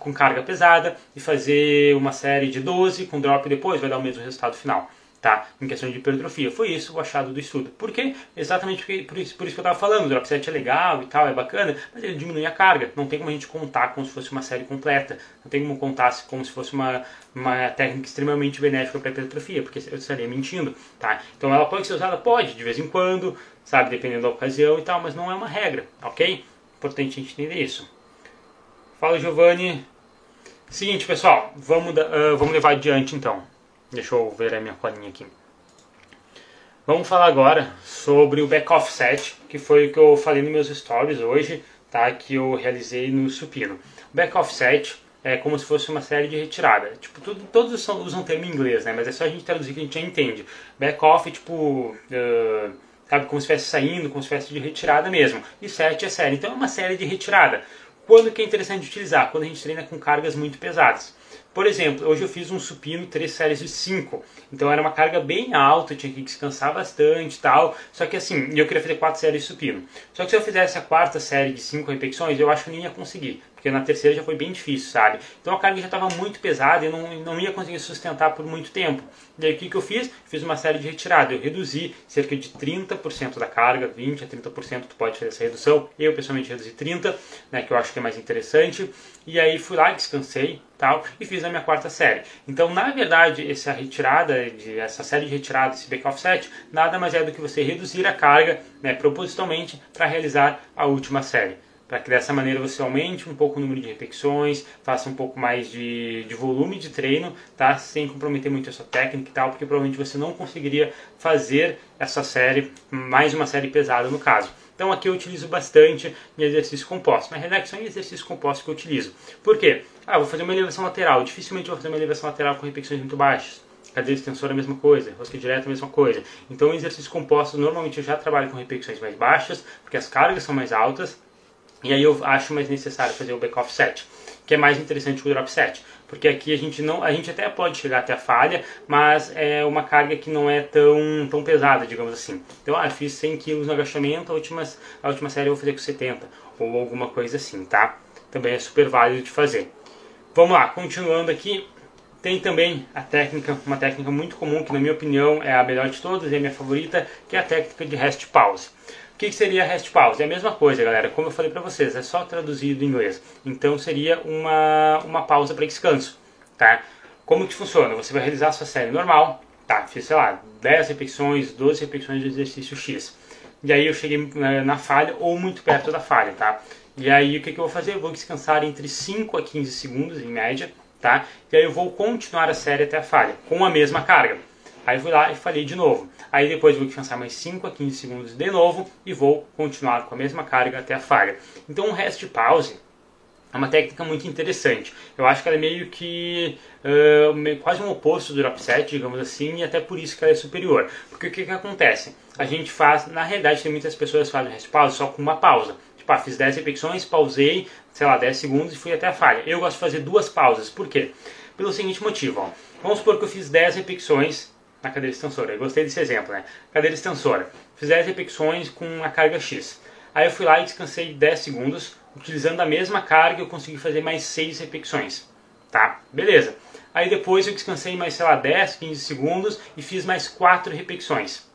com carga pesada e fazer uma série de 12 com drop depois, vai dar o mesmo resultado final. Tá? Em questão de hipertrofia. Foi isso o achado do estudo. Por quê? Exatamente porque, por, isso, por isso que eu estava falando. O drop set é legal e tal, é bacana, mas ele diminui a carga. Não tem como a gente contar como se fosse uma série completa. Não tem como contar como se fosse uma, uma técnica extremamente benéfica para hipertrofia, porque eu estaria mentindo. Tá? Então ela pode ser usada? Pode, de vez em quando, sabe? Dependendo da ocasião e tal, mas não é uma regra, ok? Importante a gente entender isso. Fala, Giovanni. Seguinte, pessoal, vamos, uh, vamos levar adiante então. Deixa eu ver a minha colinha aqui. Vamos falar agora sobre o back offset, que foi o que eu falei nos meus stories hoje, tá? Que eu realizei no supino. Back offset é como se fosse uma série de retirada. Tipo, tudo, todos usam, usam termo em inglês, né? Mas é só a gente traduzir que a gente já entende. Back off, tipo, uh, sabe, como se estivesse saindo, como se estivesse de retirada mesmo. E set é série. Então é uma série de retirada. Quando que é interessante utilizar? Quando a gente treina com cargas muito pesadas. Por exemplo, hoje eu fiz um supino 3 séries de 5. Então era uma carga bem alta, eu tinha que descansar bastante e tal. Só que assim, eu queria fazer 4 séries de supino. Só que se eu fizesse a quarta série de 5 repetições, eu acho que nem ia conseguir. Porque na terceira já foi bem difícil, sabe? Então a carga já estava muito pesada e não, não ia conseguir sustentar por muito tempo. E aí o que, que eu fiz? Fiz uma série de retirada. Eu reduzi cerca de 30% da carga, 20% a 30% tu pode fazer essa redução. Eu pessoalmente reduzi 30%, né, que eu acho que é mais interessante. E aí fui lá, descansei tal, e fiz a minha quarta série. Então, na verdade, essa retirada, de, essa série de retirada, esse back offset, nada mais é do que você reduzir a carga né, propositalmente para realizar a última série para que dessa maneira você aumente um pouco o número de repetições, faça um pouco mais de, de volume de treino, tá? Sem comprometer muito a sua técnica e tal, porque provavelmente você não conseguiria fazer essa série, mais uma série pesada no caso. Então aqui eu utilizo bastante em exercício composto. Realidade são em exercício composto que eu utilizo. Por quê? Ah, vou fazer uma elevação lateral. Dificilmente vou fazer uma elevação lateral com repetições muito baixas. Cadeira extensora é a mesma coisa, rosca direta é a mesma coisa. Então, exercícios compostos, normalmente eu já trabalho com repetições mais baixas, porque as cargas são mais altas, e aí eu acho mais necessário fazer o back offset, que é mais interessante que o drop set, porque aqui a gente não, a gente até pode chegar até a falha, mas é uma carga que não é tão, tão pesada, digamos assim. Então, ah, fiz 100 kg no agachamento, a última, a última série eu vou fazer com 70 ou alguma coisa assim, tá? Também é super válido de fazer. Vamos lá, continuando aqui, tem também a técnica, uma técnica muito comum que na minha opinião é a melhor de todas, é a minha favorita, que é a técnica de rest pause que seria rest pause? É a mesma coisa, galera. Como eu falei para vocês, é só traduzir do inglês. Então seria uma, uma pausa para descanso, tá? Como que funciona? Você vai realizar a sua série normal, tá? Fiz, sei lá, 10 repetições, 12 repetições de exercício X. E aí eu cheguei na, na falha ou muito perto da falha, tá? E aí o que, que eu vou fazer? Eu vou descansar entre 5 a 15 segundos em média, tá? E aí eu vou continuar a série até a falha, com a mesma carga. Aí fui lá e falei de novo. Aí depois vou descansar mais 5 a 15 segundos de novo e vou continuar com a mesma carga até a falha. Então o rest pause é uma técnica muito interessante. Eu acho que ela é meio que uh, quase um oposto do drop set, digamos assim, e até por isso que ela é superior. Porque o que, que acontece? A gente faz, na realidade, tem muitas pessoas que fazem rest pause só com uma pausa. Tipo, ah, fiz 10 repetições, pausei, sei lá, 10 segundos e fui até a falha. Eu gosto de fazer duas pausas. Por quê? Pelo seguinte motivo. Ó. Vamos supor que eu fiz 10 repetições na cadeira extensora. Eu gostei desse exemplo, né? Cadeira extensora. Fiz 10 repetições com a carga X. Aí eu fui lá e descansei 10 segundos. Utilizando a mesma carga, eu consegui fazer mais 6 repetições. Tá? Beleza. Aí depois eu descansei mais, sei lá, 10, 15 segundos e fiz mais 4 repetições.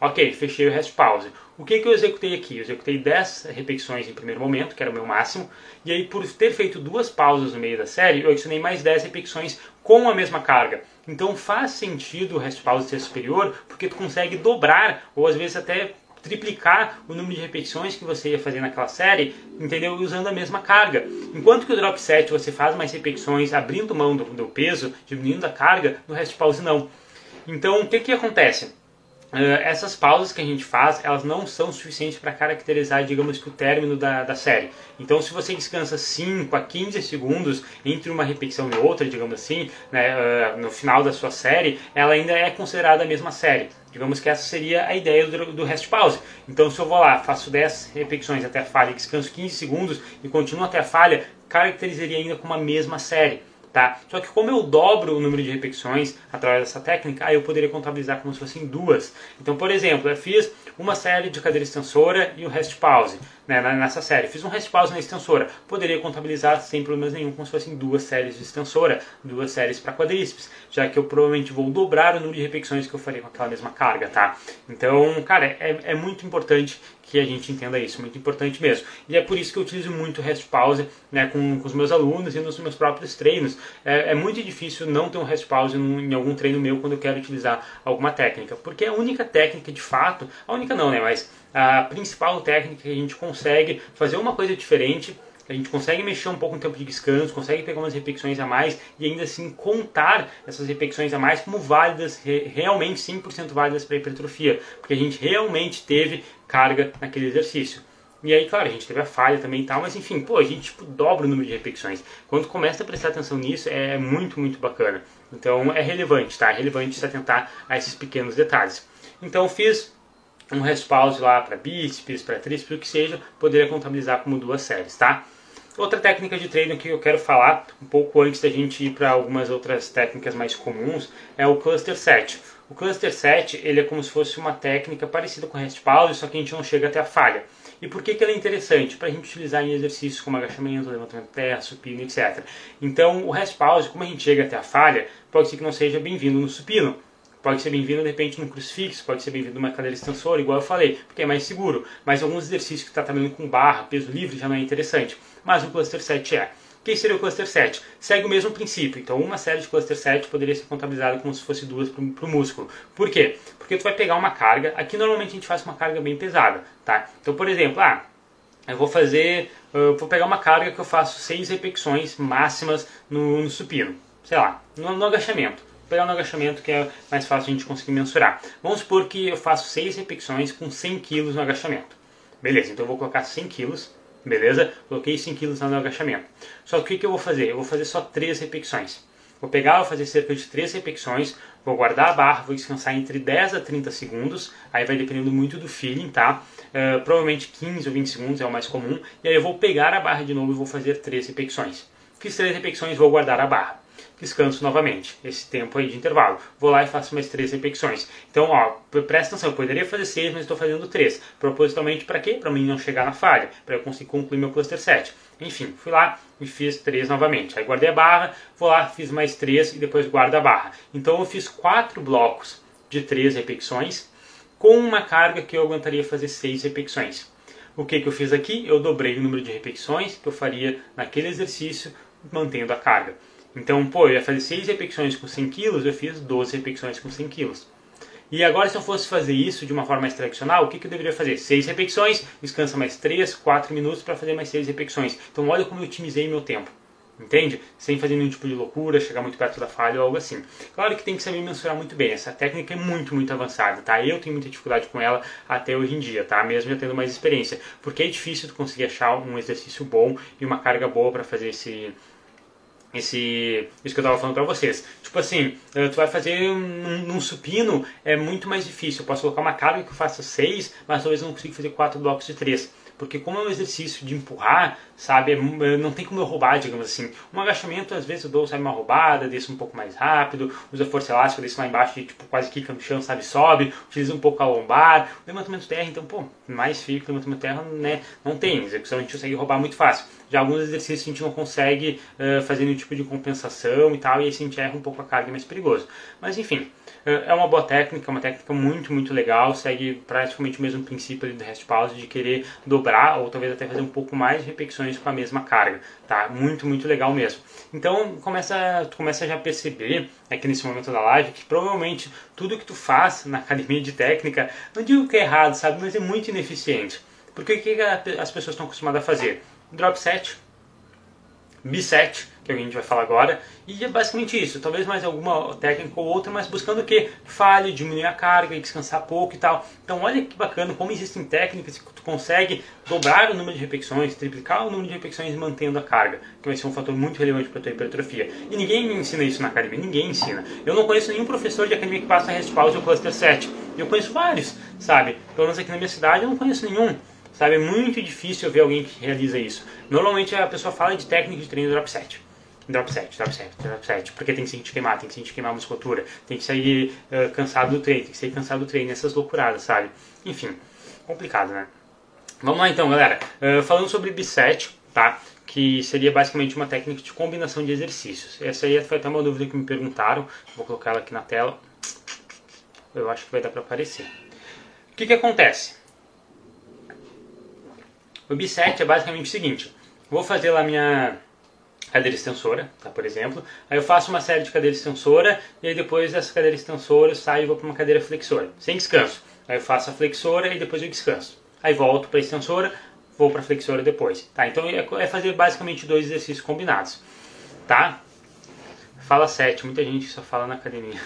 Ok, fechei o rest pause. O que, que eu executei aqui? Eu executei 10 repetições em primeiro momento, que era o meu máximo, e aí por ter feito duas pausas no meio da série, eu adicionei mais 10 repetições com a mesma carga. Então faz sentido o rest pause ser superior, porque tu consegue dobrar, ou às vezes até triplicar o número de repetições que você ia fazer naquela série, entendeu? Usando a mesma carga. Enquanto que o drop set você faz mais repetições abrindo mão do, do peso, diminuindo a carga, no rest pause não. Então o que que acontece? Uh, essas pausas que a gente faz, elas não são suficientes para caracterizar, digamos que o término da, da série. Então, se você descansa 5 a 15 segundos entre uma repetição e outra, digamos assim, né, uh, no final da sua série, ela ainda é considerada a mesma série. Digamos que essa seria a ideia do, do rest pause. Então, se eu vou lá, faço 10 repetições até a falha, descanso 15 segundos e continuo até a falha, caracterizaria ainda como a mesma série. Tá? Só que como eu dobro o número de repetições através dessa técnica, aí eu poderia contabilizar como se fossem duas. Então, por exemplo, eu fiz uma série de cadeira extensora e o rest pause né, nessa série. Fiz um rest pause na extensora. Poderia contabilizar sem problemas nenhum como se fossem duas séries de extensora, duas séries para quadríceps, já que eu provavelmente vou dobrar o número de repetições que eu faria com aquela mesma carga, tá? Então, cara, é, é muito importante que a gente entenda isso, muito importante mesmo. E é por isso que eu utilizo muito rest pause né, com, com os meus alunos e nos meus próprios treinos. É, é muito difícil não ter um rest pause em algum treino meu quando eu quero utilizar alguma técnica, porque é a única técnica de fato, a única não, né, mas a principal técnica que a gente consegue fazer uma coisa diferente a gente consegue mexer um pouco no tempo de descanso, consegue pegar umas repetições a mais e ainda assim contar essas repetições a mais como válidas, realmente 100% válidas para hipertrofia, porque a gente realmente teve carga naquele exercício. E aí, claro, a gente teve a falha também e tal, mas enfim, pô, a gente tipo, dobra o número de repetições. Quando começa a prestar atenção nisso, é muito, muito bacana. Então é relevante, tá? É relevante se atentar a esses pequenos detalhes. Então fiz um respaldo lá para bíceps, para tríceps, o que seja, poderia contabilizar como duas séries, tá? Outra técnica de treino que eu quero falar um pouco antes da gente ir para algumas outras técnicas mais comuns é o cluster set. O cluster set ele é como se fosse uma técnica parecida com o rest pause, só que a gente não chega até a falha. E por que, que ela é interessante? Para a gente utilizar em exercícios como agachamento, levantamento de terra, supino, etc. Então, o rest pause, como a gente chega até a falha, pode ser que não seja bem-vindo no supino. Pode ser bem-vindo, de repente, no crucifixo, pode ser bem-vindo numa cadeira extensora, igual eu falei, porque é mais seguro. Mas alguns exercícios que está trabalhando com barra, peso livre, já não é interessante. Mas o cluster set é. O que seria o cluster set? Segue o mesmo princípio. Então, uma série de cluster set poderia ser contabilizada como se fosse duas para o músculo. Por quê? Porque tu vai pegar uma carga. Aqui, normalmente, a gente faz uma carga bem pesada. Tá? Então, por exemplo, ah, eu vou fazer, eu vou pegar uma carga que eu faço seis repetições máximas no, no supino. Sei lá, no, no agachamento. Pegar no agachamento que é mais fácil a gente conseguir mensurar. Vamos supor que eu faço seis repetições com 100 kg no agachamento. Beleza, então eu vou colocar 100 kg beleza? Coloquei 5 kg no agachamento. Só que o que eu vou fazer? Eu vou fazer só 3 repetições. Vou pegar, vou fazer cerca de 3 repetições, vou guardar a barra, vou descansar entre 10 a 30 segundos, aí vai dependendo muito do feeling, tá? Uh, provavelmente 15 ou 20 segundos é o mais comum, e aí eu vou pegar a barra de novo e vou fazer 3 repetições. Fiz 3 repetições, vou guardar a barra descanso novamente, esse tempo aí de intervalo. Vou lá e faço mais três repetições. Então, ó, presta atenção, eu poderia fazer seis, mas estou fazendo três. Propositalmente para quê? Para mim não chegar na falha, para eu conseguir concluir meu cluster 7. Enfim, fui lá e fiz três novamente. Aí guardei a barra, vou lá, fiz mais três e depois guardo a barra. Então eu fiz quatro blocos de três repetições com uma carga que eu aguentaria fazer seis repetições. O que, que eu fiz aqui? Eu dobrei o número de repetições que eu faria naquele exercício mantendo a carga. Então, pô, eu ia fazer 6 repetições com 100 kg, eu fiz 12 repetições com 100 kg. E agora, se eu fosse fazer isso de uma forma mais tradicional, o que, que eu deveria fazer? 6 repetições, descansa mais 3, 4 minutos para fazer mais 6 repetições. Então, olha como eu otimizei meu tempo. Entende? Sem fazer nenhum tipo de loucura, chegar muito perto da falha ou algo assim. Claro que tem que saber mensurar muito bem. Essa técnica é muito, muito avançada, tá? Eu tenho muita dificuldade com ela até hoje em dia, tá? Mesmo já tendo mais experiência. Porque é difícil tu conseguir achar um exercício bom e uma carga boa para fazer esse, esse isso que eu estava falando para vocês. Tipo assim, eh, tu vai fazer num, num, supino é muito mais difícil. Eu posso colocar uma carga que eu faça seis, mas talvez eu não consiga fazer quatro blocos de três. Porque como é um exercício de empurrar, sabe, é é, não tem como eu roubar, digamos assim. Um agachamento, às vezes eu dou, sabe, uma roubada, desço um pouco mais rápido, usa força elástica, desço lá embaixo e, tipo, quase quica no chão, sabe, sobe, utiliza um pouco a lombar. O levantamento terra, então, pô, mais fica, levantamento de terra, né, não tem. Execução a gente consegue roubar muito fácil. Já alguns exercícios a gente não consegue uh, fazer nenhum tipo de compensação e tal, e aí a gente erra um pouco a carga, é mais perigoso. Mas, enfim, é uma boa técnica, uma técnica muito, muito legal, segue praticamente o mesmo princípio do rest pause de querer dobrar ou talvez até fazer um pouco mais de repetições com a mesma carga, tá? Muito, muito legal mesmo. Então, começa, tu começa já a perceber aqui nesse momento da live que provavelmente tudo que tu faz na academia de técnica, não digo que é errado, sabe, mas é muito ineficiente. Porque o que as pessoas estão acostumadas a fazer? Drop set, B7, que a gente vai falar agora, e é basicamente isso. Talvez mais alguma técnica ou outra, mas buscando o que? Falhe, diminuir a carga, descansar pouco e tal. Então olha que bacana como existem técnicas que tu consegue dobrar o número de repetições, triplicar o número de repetições mantendo a carga, que vai ser um fator muito relevante para a tua hipertrofia. E ninguém ensina isso na academia, ninguém ensina. Eu não conheço nenhum professor de academia que passa rest pause ou cluster 7. Eu conheço vários, sabe? Pelo menos aqui na minha cidade eu não conheço nenhum. Sabe, é muito difícil ver alguém que realiza isso. Normalmente a pessoa fala de técnica de treino drop set. Drop set, drop set, drop set. Porque tem que sentir queimar, tem que sentir queimar a musculatura, tem que sair uh, cansado do treino, tem que sair cansado do treino, essas loucuradas, sabe? Enfim, complicado, né? Vamos lá então, galera. Uh, falando sobre B7, tá? Que seria basicamente uma técnica de combinação de exercícios. Essa aí foi até uma dúvida que me perguntaram. Vou colocar ela aqui na tela. Eu acho que vai dar para aparecer. O que, que acontece? O B7 é basicamente o seguinte: vou fazer lá minha cadeira extensora, tá, por exemplo. Aí eu faço uma série de cadeira extensora e aí depois dessa cadeira extensora eu saio e vou para uma cadeira flexora, sem descanso. Aí eu faço a flexora e depois eu descanso. Aí volto para a extensora, vou para a flexora depois. Tá? Então é, é fazer basicamente dois exercícios combinados. Tá? Fala 7, muita gente só fala na academia.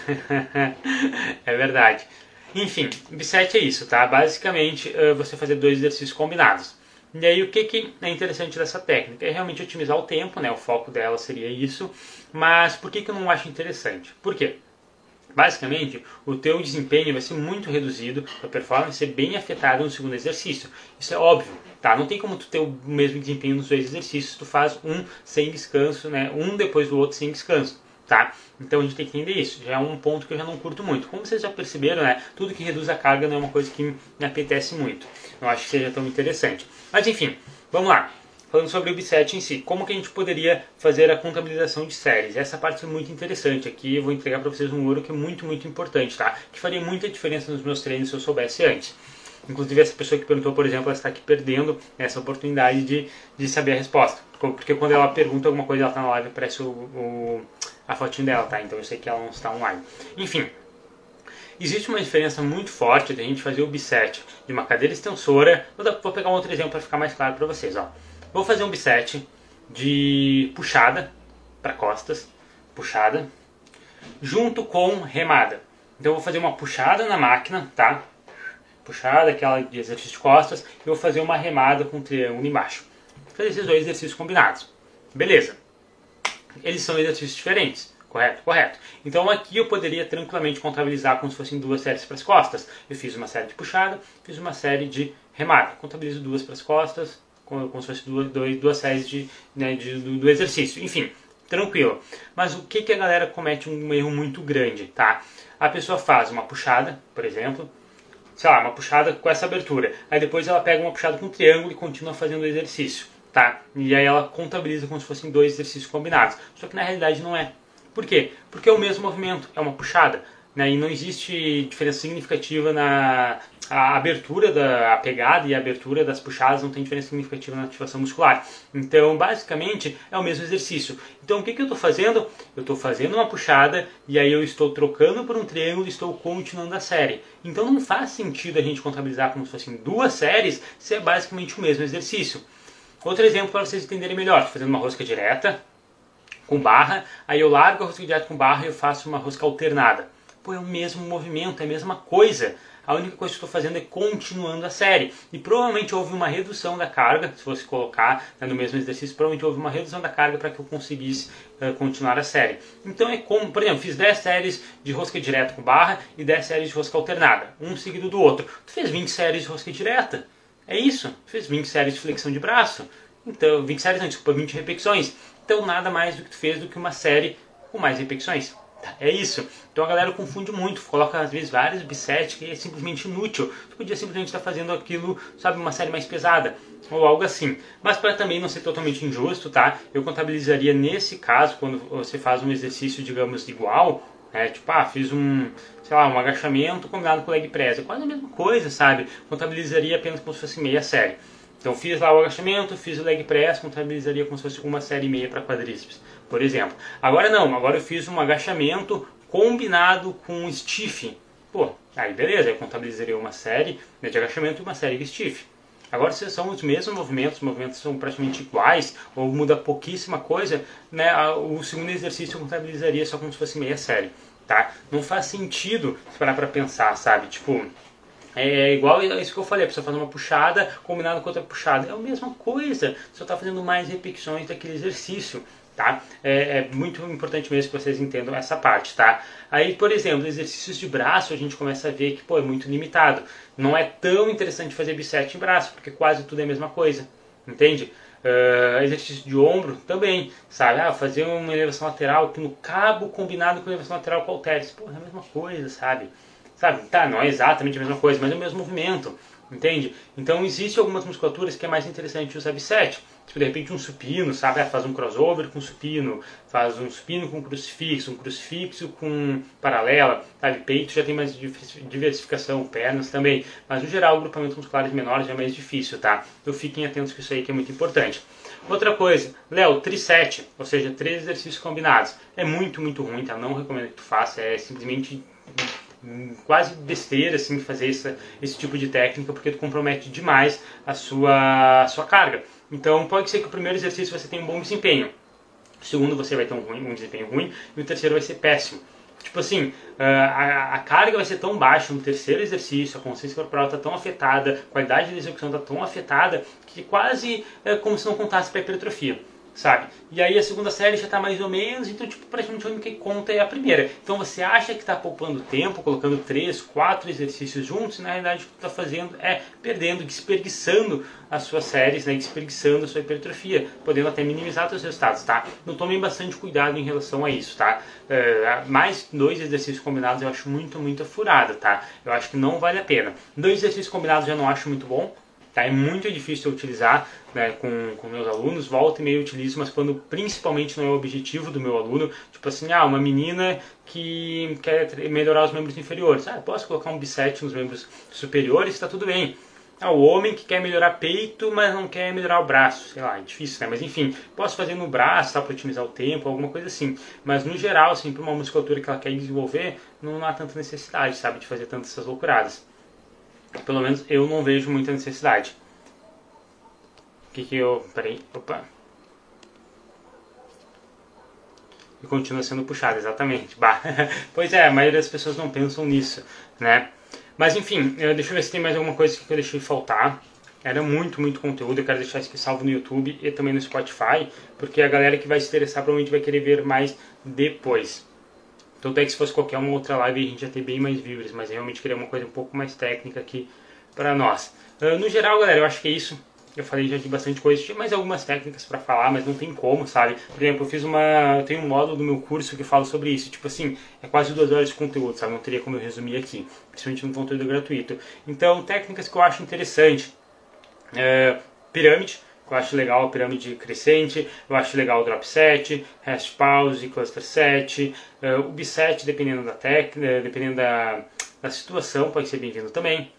é verdade. Enfim, B7 é isso, tá? Basicamente você fazer dois exercícios combinados. E aí o que, que é interessante dessa técnica? É realmente otimizar o tempo, né? O foco dela seria isso. Mas por que, que eu não acho interessante? Por quê? Basicamente, o teu desempenho vai ser muito reduzido, a performance ser bem afetada no segundo exercício. Isso é óbvio, tá? Não tem como tu ter o mesmo desempenho nos dois exercícios, tu faz um sem descanso, né? Um depois do outro sem descanso. tá? Então a gente tem que entender isso. Já é um ponto que eu já não curto muito. Como vocês já perceberam, né? Tudo que reduz a carga não é uma coisa que me apetece muito. Não acho que seja tão interessante. Mas enfim, vamos lá. Falando sobre o B7 em si, como que a gente poderia fazer a contabilização de séries? Essa parte é muito interessante. Aqui eu vou entregar para vocês um ouro que é muito, muito importante, tá? Que faria muita diferença nos meus treinos se eu soubesse antes. Inclusive essa pessoa que perguntou, por exemplo, ela está aqui perdendo essa oportunidade de, de saber a resposta. Porque quando ela pergunta alguma coisa, ela está na live, aparece o, o, a fotinho dela, tá? Então eu sei que ela não está online. Enfim, existe uma diferença muito forte da gente fazer o bisete de uma cadeira extensora. Vou pegar um outro exemplo para ficar mais claro para vocês. Ó. Vou fazer um bisete de puxada para costas, puxada, junto com remada. Então eu vou fazer uma puxada na máquina, tá? Puxada, aquela de exercício de costas, e vou fazer uma remada com um triângulo embaixo. Vou fazer esses dois exercícios combinados. Beleza. Eles são exercícios diferentes. Correto? Correto. Então aqui eu poderia tranquilamente contabilizar como se fossem duas séries para as costas. Eu fiz uma série de puxada, fiz uma série de remada. Contabilizo duas para as costas, como, se fossem duas, duas, duas séries de, né, de do, do, exercício. Enfim, tranquilo. Mas o que, que a galera comete um erro muito grande, tá? A pessoa faz uma puxada, por exemplo, sei lá, uma puxada com essa abertura. Aí depois ela pega uma puxada com triângulo e continua fazendo o exercício, tá? E aí ela contabiliza como se fossem dois exercícios combinados. Só que na realidade não é. Por quê? Porque é o mesmo movimento, é uma puxada. Né? E não existe diferença significativa na a abertura da a pegada e a abertura das puxadas não tem diferença significativa na ativação muscular. Então, basicamente, é o mesmo exercício. Então, o que, que eu estou fazendo? Eu estou fazendo uma puxada e aí eu estou trocando por um triângulo e estou continuando a série. Então, não faz sentido a gente contabilizar como se fossem duas séries se é basicamente o mesmo exercício. Outro exemplo para vocês entenderem melhor: fazendo uma rosca direta, com barra, aí eu largo a rosca direta com barra e eu faço uma rosca alternada. Pô, é o mesmo movimento, é a mesma coisa. A única coisa que estou fazendo é continuando a série. E provavelmente houve uma redução da carga, se fosse colocar né, no mesmo exercício, provavelmente houve uma redução da carga para que eu conseguisse uh, continuar a série. Então é como, por exemplo, fiz 10 séries de rosca direta com barra e 10 séries de rosca alternada, um seguido do outro. Tu fez 20 séries de rosca direta. É isso. Tu fez 20 séries de flexão de braço. Então, 20 séries, não, desculpa, 20 repetições. Então nada mais do que tu fez do que uma série com mais repetições. Tá, é isso. Então a galera confunde muito, coloca às vezes vários bisets que é simplesmente inútil. Tu podia simplesmente estar fazendo aquilo, sabe, uma série mais pesada ou algo assim. Mas para também não ser totalmente injusto, tá? Eu contabilizaria nesse caso, quando você faz um exercício, digamos, igual, né? Tipo, ah, fiz um, sei lá, um agachamento combinado com leg press. É quase a mesma coisa, sabe? Contabilizaria apenas como se fosse meia série. Então fiz lá o agachamento, fiz o leg press, contabilizaria como se fosse uma série e meia para quadríceps, por exemplo. Agora não, agora eu fiz um agachamento combinado com stiff. Pô, aí beleza, eu contabilizaria uma série de agachamento e uma série de stiff. Agora, se são os mesmos movimentos, os movimentos são praticamente iguais, ou muda pouquíssima coisa, né, o segundo exercício eu contabilizaria só como se fosse meia série, tá? Não faz sentido parar para pensar, sabe? Tipo, é igual isso que eu falei, a pessoa uma puxada combinado com outra puxada. É a mesma coisa, só está fazendo mais repetições daquele exercício. Tá? É, é, muito importante mesmo que vocês entendam essa parte, tá? Aí, por exemplo, exercícios de braço, a gente começa a ver que, pô, é muito limitado. Não é tão interessante fazer bicep em braço, porque quase tudo é a mesma coisa, entende? Uh, exercício de ombro também, sabe? Ah, fazer uma elevação lateral no cabo combinado com elevação lateral com halteres. Pô, é a mesma coisa, sabe? Sabe? Tá, não é exatamente a mesma coisa, mas é o mesmo movimento. Entende? Então existe algumas musculaturas que é mais interessante usar bisete. Tipo, de repente um supino, sabe? Ah, faz um crossover com supino, faz um supino com crucifixo, um crucifixo com paralela, sabe? Peito já tem mais diversificação, pernas também. Mas no geral, grupamentos musculares menores já é mais difícil, tá? Então fiquem atentos com isso aí que é muito importante. Outra coisa, Léo, trisete, ou seja, três exercícios combinados. É muito, muito ruim, tá? Não recomendo que tu faça, é simplesmente quase besteira assim fazer esse, esse tipo de técnica porque tu compromete demais a sua, a sua carga. Então pode ser que o primeiro exercício você tenha um bom desempenho, o segundo você vai ter um, ruim, um desempenho ruim e o terceiro vai ser péssimo. Tipo assim, a, a, carga vai ser tão baixa no terceiro exercício, a consciência corporal está tão afetada, a qualidade de execução está tão afetada que quase é como se não contasse para hipertrofia. Sabe? E aí a segunda série já está mais ou menos, então tipo, praticamente a única que conta é a primeira. Então você acha que está poupando tempo, colocando três, quatro exercícios juntos, e na realidade o que está fazendo é perdendo, desperdiçando as suas séries, né, desperdiçando a sua hipertrofia, podendo até minimizar seus resultados, tá? Então tomem bastante cuidado em relação a isso, tá? Uh, mais dois exercícios combinados eu acho muito, muito furado, tá? Eu acho que não vale a pena. Dois exercícios combinados já não acho muito bom, Tá? É muito difícil eu utilizar né, com, com meus alunos, volta e meio utilizo, mas quando principalmente não é o objetivo do meu aluno, tipo assim, ah, uma menina que quer melhorar os membros inferiores, ah, posso colocar um bisete nos membros superiores, está tudo bem. Ah, o homem que quer melhorar peito, mas não quer melhorar o braço, sei lá, é difícil, né? Mas enfim, posso fazer no braço, tá, para otimizar o tempo, alguma coisa assim. Mas no geral, assim, para uma musculatura que ela quer desenvolver, não há tanta necessidade, sabe, de fazer tantas essas loucuradas. Pelo menos eu não vejo muita necessidade. O que que eu... Peraí, opa. E continua sendo puxado, exatamente. Bah. pois é, a maioria das pessoas não pensam nisso, né? Mas enfim, deixa eu ver se tem mais alguma coisa que eu deixei faltar. Era muito, muito conteúdo. Eu quero deixar isso aqui salvo no YouTube e também no Spotify, porque a galera que vai se interessar provavelmente vai querer ver mais depois. Tanto é que se fosse qualquer uma outra live a gente ia ter bem mais views, mas realmente queria uma coisa um pouco mais técnica aqui para nós. Uh, no geral, galera, eu acho que é isso. Eu falei já de bastante coisa, tinha mais algumas técnicas para falar, mas não tem como, sabe? Por exemplo, eu fiz uma. Eu tenho um módulo do meu curso que fala sobre isso. Tipo assim, é quase duas horas de conteúdo, sabe? Não teria como eu resumir aqui, principalmente no conteúdo gratuito. Então, técnicas que eu acho interessante. É, pirâmide, eu acho legal a pirâmide crescente, eu acho legal o drop set, rest pause, cluster set, uh, o biset dependendo da técnica, dependendo da, da situação, pode ser bem-vindo também.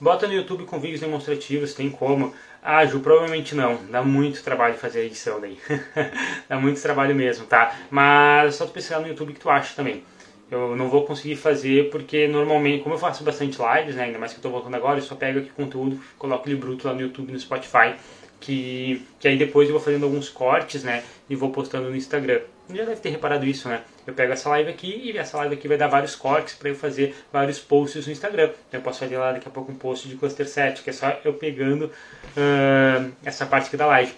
Bota no YouTube com vídeos demonstrativos, tem como. Ah, Ju, provavelmente não. Dá muito trabalho fazer a edição daí. Dá muito trabalho mesmo, tá? Mas só tu pesquisar no YouTube que tu acha também. Eu não vou conseguir fazer porque normalmente, como eu faço bastante lives, né, ainda mais que eu tô voltando agora, eu só pego aqui conteúdo, coloco ele bruto lá no YouTube, no Spotify que, que aí depois eu vou fazendo alguns cortes, né, e vou postando no Instagram. Já deve ter reparado isso, né? Eu pego essa live aqui e essa live aqui vai dar vários cortes para eu fazer vários posts no Instagram. Então eu posso fazer lá daqui a pouco um post de cluster 7, que é só eu pegando uh, essa parte aqui da live.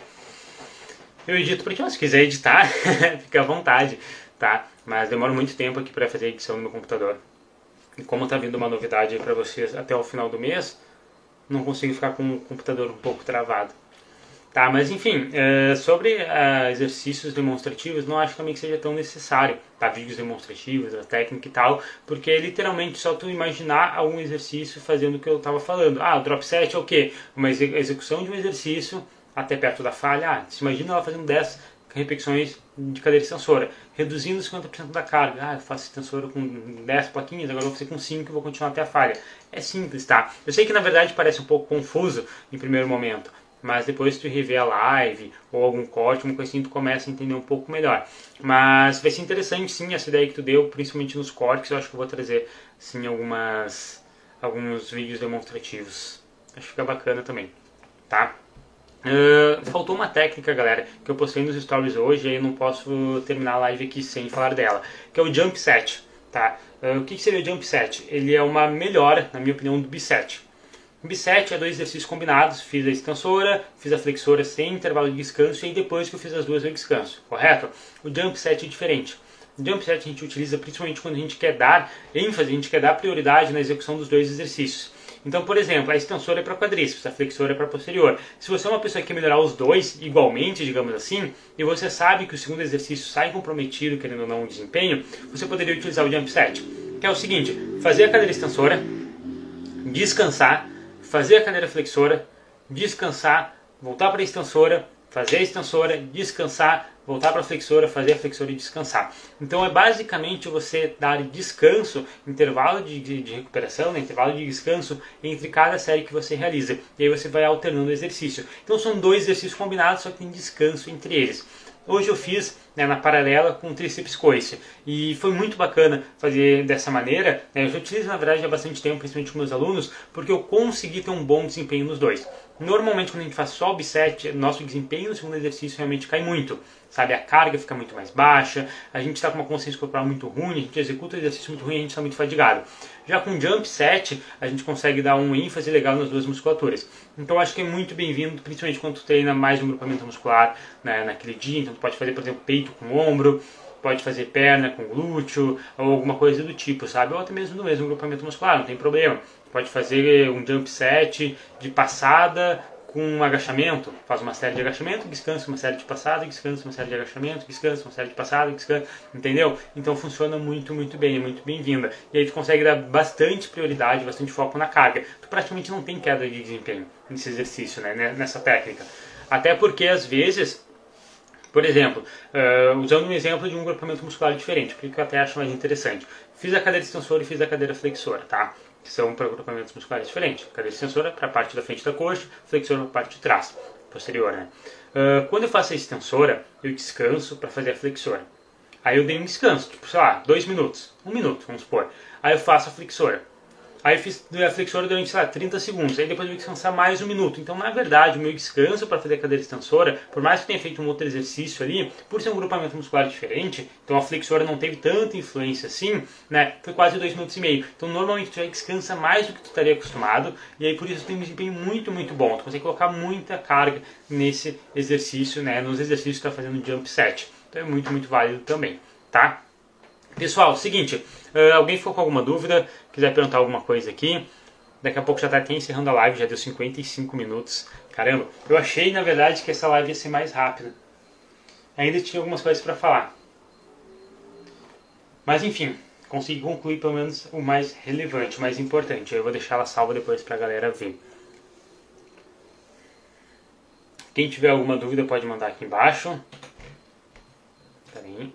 Eu edito porque, se quiser editar, fica à vontade, tá? Mas demora muito tempo aqui para fazer a edição no meu computador. E como tá vindo uma novidade para vocês até o final do mês, não consigo ficar com o computador um pouco travado. Tá, mas enfim, é, sobre uh, exercícios demonstrativos, não acho também que seja tão necessário, tá? Vídeos demonstrativos, a técnica e tal, porque é literalmente só tu imaginar algum exercício fazendo o que eu estava falando. Ah, o drop set é o quê? Uma execução de um exercício até perto da falha. Ah, se imagina ela fazendo 10 repetições de cadeira extensora, reduzindo 50% da carga. Ah, eu faço extensora com 10 plaquinhas, agora vou fazer com 5 e vou continuar até a falha. É simples, tá? Eu sei que na verdade parece um pouco confuso em primeiro momento, mas depois tu rever a live ou algum corte, uma coisa assim, tu começa a entender um pouco melhor. Mas vai ser interessante sim essa ideia que tu deu, principalmente nos cortes, eu acho que eu vou trazer sim algumas alguns vídeos demonstrativos. Acho que fica bacana também, tá? Uh, faltou uma técnica, galera, que eu postei nos stories hoje e eu não posso terminar a live aqui sem falar dela, que é o jump set, tá? Uh, o que, seria o jump set? Ele é uma melhora, na minha opinião, do biset. B7 é dois exercícios combinados, fiz a extensora, fiz a flexora sem intervalo de descanso e aí depois que eu fiz as duas eu descanso, correto? O jump set é diferente. O jump set a gente utiliza principalmente quando a gente quer dar ênfase, a gente quer dar prioridade na execução dos dois exercícios. Então, por exemplo, a extensora é para quadríceps, a flexora é para posterior. Se você é uma pessoa que quer melhorar os dois igualmente, digamos assim, e você sabe que o segundo exercício sai comprometido, querendo ou não, o desempenho, você poderia utilizar o jump set, que é o seguinte, fazer a cadeira extensora, descansar, fazer a cadeira flexora, descansar, voltar para a extensora, fazer a extensora, descansar, voltar para a flexora, fazer a flexora e descansar. Então é basicamente você dar descanso, intervalo de, de, de, recuperação, né, intervalo de descanso entre cada série que você realiza. E aí você vai alternando o exercício. Então são dois exercícios combinados, só que tem descanso entre eles. Hoje eu fiz né, na paralela com o tríceps coice e foi muito bacana fazer dessa maneira. Né, eu já utilizo na verdade há bastante tempo, principalmente com meus alunos, porque eu consegui ter um bom desempenho nos dois. Normalmente quando a gente faz só o biset, nosso desempenho no segundo exercício realmente cai muito, sabe? A carga fica muito mais baixa, a gente está com uma consciência corporal muito ruim, a gente executa um exercício muito ruim, a gente está muito fadigado. Já com jump set, a gente consegue dar um ênfase legal nas duas musculaturas. Então acho que é muito bem-vindo, principalmente quando tu treina mais um grupamento muscular né, naquele dia. Então tu pode fazer, por exemplo, peito com ombro, pode fazer perna com glúteo, ou alguma coisa do tipo, sabe? Ou até mesmo no mesmo grupamento muscular, não tem problema. Pode fazer um jump set de passada com um agachamento, faz uma série de agachamento, descansa uma série de passada, descansa uma série de agachamento, descansa uma série de passada, descansa, entendeu? Então funciona muito, muito bem, é muito bem-vinda. E aí tu consegue dar bastante prioridade, bastante foco na carga. Tu praticamente não tem queda de desempenho nesse exercício, né, nessa técnica. Até porque às vezes por exemplo, uh, usando um exemplo de um grupamento muscular diferente, porque eu até acho mais interessante. Fiz a cadeira extensora e fiz a cadeira flexora, tá? Que são para grupamentos musculares diferentes. Cadeira extensora para a parte da frente da coxa, flexora para a parte de trás, posterior, né? Uh, quando eu faço a extensora, eu descanso para fazer a flexora. Aí eu dei um descanso, tipo, sei lá, dois minutos, um minuto, vamos supor. Aí eu faço a flexora. Aí fiz a flexora durante, sei lá, 30 segundos. Aí depois eu vou descansar mais um minuto. Então, na verdade, o meu descanso para fazer a cadeira extensora, por mais que tenha feito um outro exercício ali, por ser um grupamento muscular diferente, então a flexora não teve tanta influência assim, né? Foi quase dois minutos e meio. Então, normalmente tu já descansa mais do que tu estaria acostumado. E aí, por isso, tu tem um desempenho muito, muito bom. Tu consegue colocar muita carga nesse exercício, né? Nos exercícios que tu está fazendo jump set. Então, é muito, muito válido também, tá? Pessoal, seguinte, alguém ficou com alguma dúvida, quiser perguntar alguma coisa aqui, daqui a pouco já está até encerrando a live, já deu 55 minutos. Caramba, eu achei na verdade que essa live ia ser mais rápida. Ainda tinha algumas coisas para falar. Mas enfim, consegui concluir pelo menos o mais relevante, o mais importante. Eu vou deixar ela salva depois para a galera ver. Quem tiver alguma dúvida pode mandar aqui embaixo. Peraí.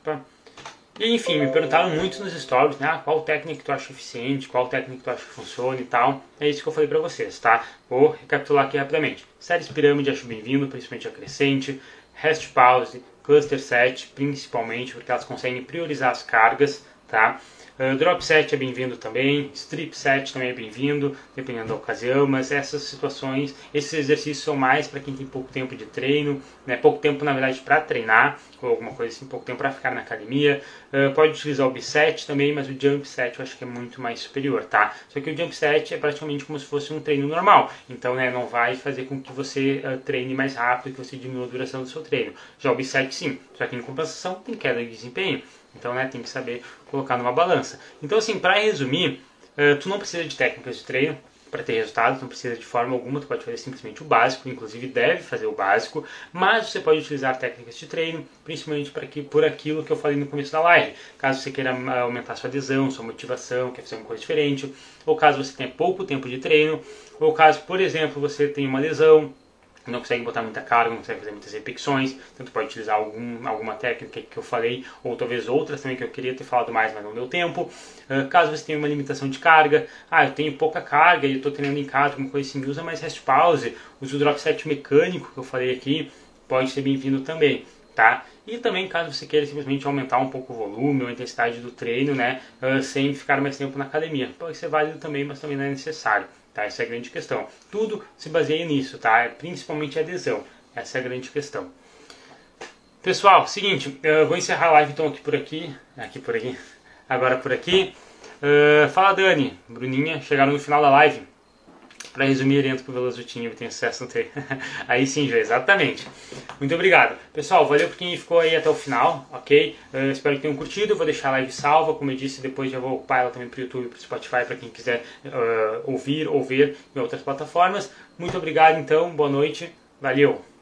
Opa. E enfim, me perguntaram muito nos stories, né? Ah, qual técnica tu acha eficiente, qual técnica tu acha que funciona e tal. É isso que eu falei pra vocês, tá? Vou recapitular aqui rapidamente. Séries pirâmide acho bem-vindo, principalmente a crescente. Rest pause, cluster set, principalmente, porque elas conseguem priorizar as cargas, tá? Uh, drop set é bem-vindo também, strip set também é bem-vindo, dependendo da ocasião, mas essas situações, esses exercícios são mais para quem tem pouco tempo de treino, né, pouco tempo na verdade para treinar, ou alguma coisa assim, pouco tempo para ficar na academia. Uh, pode utilizar o biset também, mas o jump set eu acho que é muito mais superior, tá? Só que o jump set é praticamente como se fosse um treino normal, então né, não vai fazer com que você uh, treine mais rápido, que você diminua a duração do seu treino. Já o biset sim, só que em compensação tem queda de desempenho. Então, né, tem que saber colocar numa balança. Então, assim, para resumir, uh, tu não precisa de técnicas de treino para ter resultado, não precisa de forma alguma, tu pode fazer simplesmente o básico, inclusive deve fazer o básico, mas você pode utilizar técnicas de treino, principalmente para que, por aquilo que eu falei no começo da live. Caso você queira ah, aumentar sua adesão, sua motivação, quer fazer uma coisa diferente, ou caso você tenha pouco tempo de treino, ou caso, por exemplo, você tenha uma lesão, não consegue botar muita carga, não consegue fazer muitas repetições, então pode utilizar algum, alguma técnica que eu falei, ou talvez outras também que eu queria ter falado mais, mas não deu tempo. Uh, caso você tenha uma limitação de carga, ah, eu tenho pouca carga e eu estou treinando em casa, alguma coisa assim, usa mais rest pause, usa o drop set mecânico que eu falei aqui, pode ser bem-vindo também, tá? E também caso você queira simplesmente aumentar um pouco o volume ou a intensidade do treino, né, uh, sem ficar mais tempo na academia, pode ser válido também, mas também não é necessário. Tá? Essa é a grande questão. Tudo se baseia nisso, tá? É principalmente a adesão. Essa é a grande questão. Pessoal, seguinte, eu vou encerrar a live então aqui por aqui, aqui por aqui, agora por aqui. Uh, fala Dani, Bruninha, chegaram no final da live. Para resumir, entro pro Velozutinho e tem sucesso no treino. aí sim, já, exatamente. Muito obrigado. Pessoal, valeu por quem ficou aí até o final, ok? Uh, espero que tenham curtido. Vou deixar a live salva, como eu disse, depois já vou ocupar ela também pro YouTube pro Spotify para quem quiser uh, ouvir ou ver em outras plataformas. Muito obrigado então, boa noite, valeu!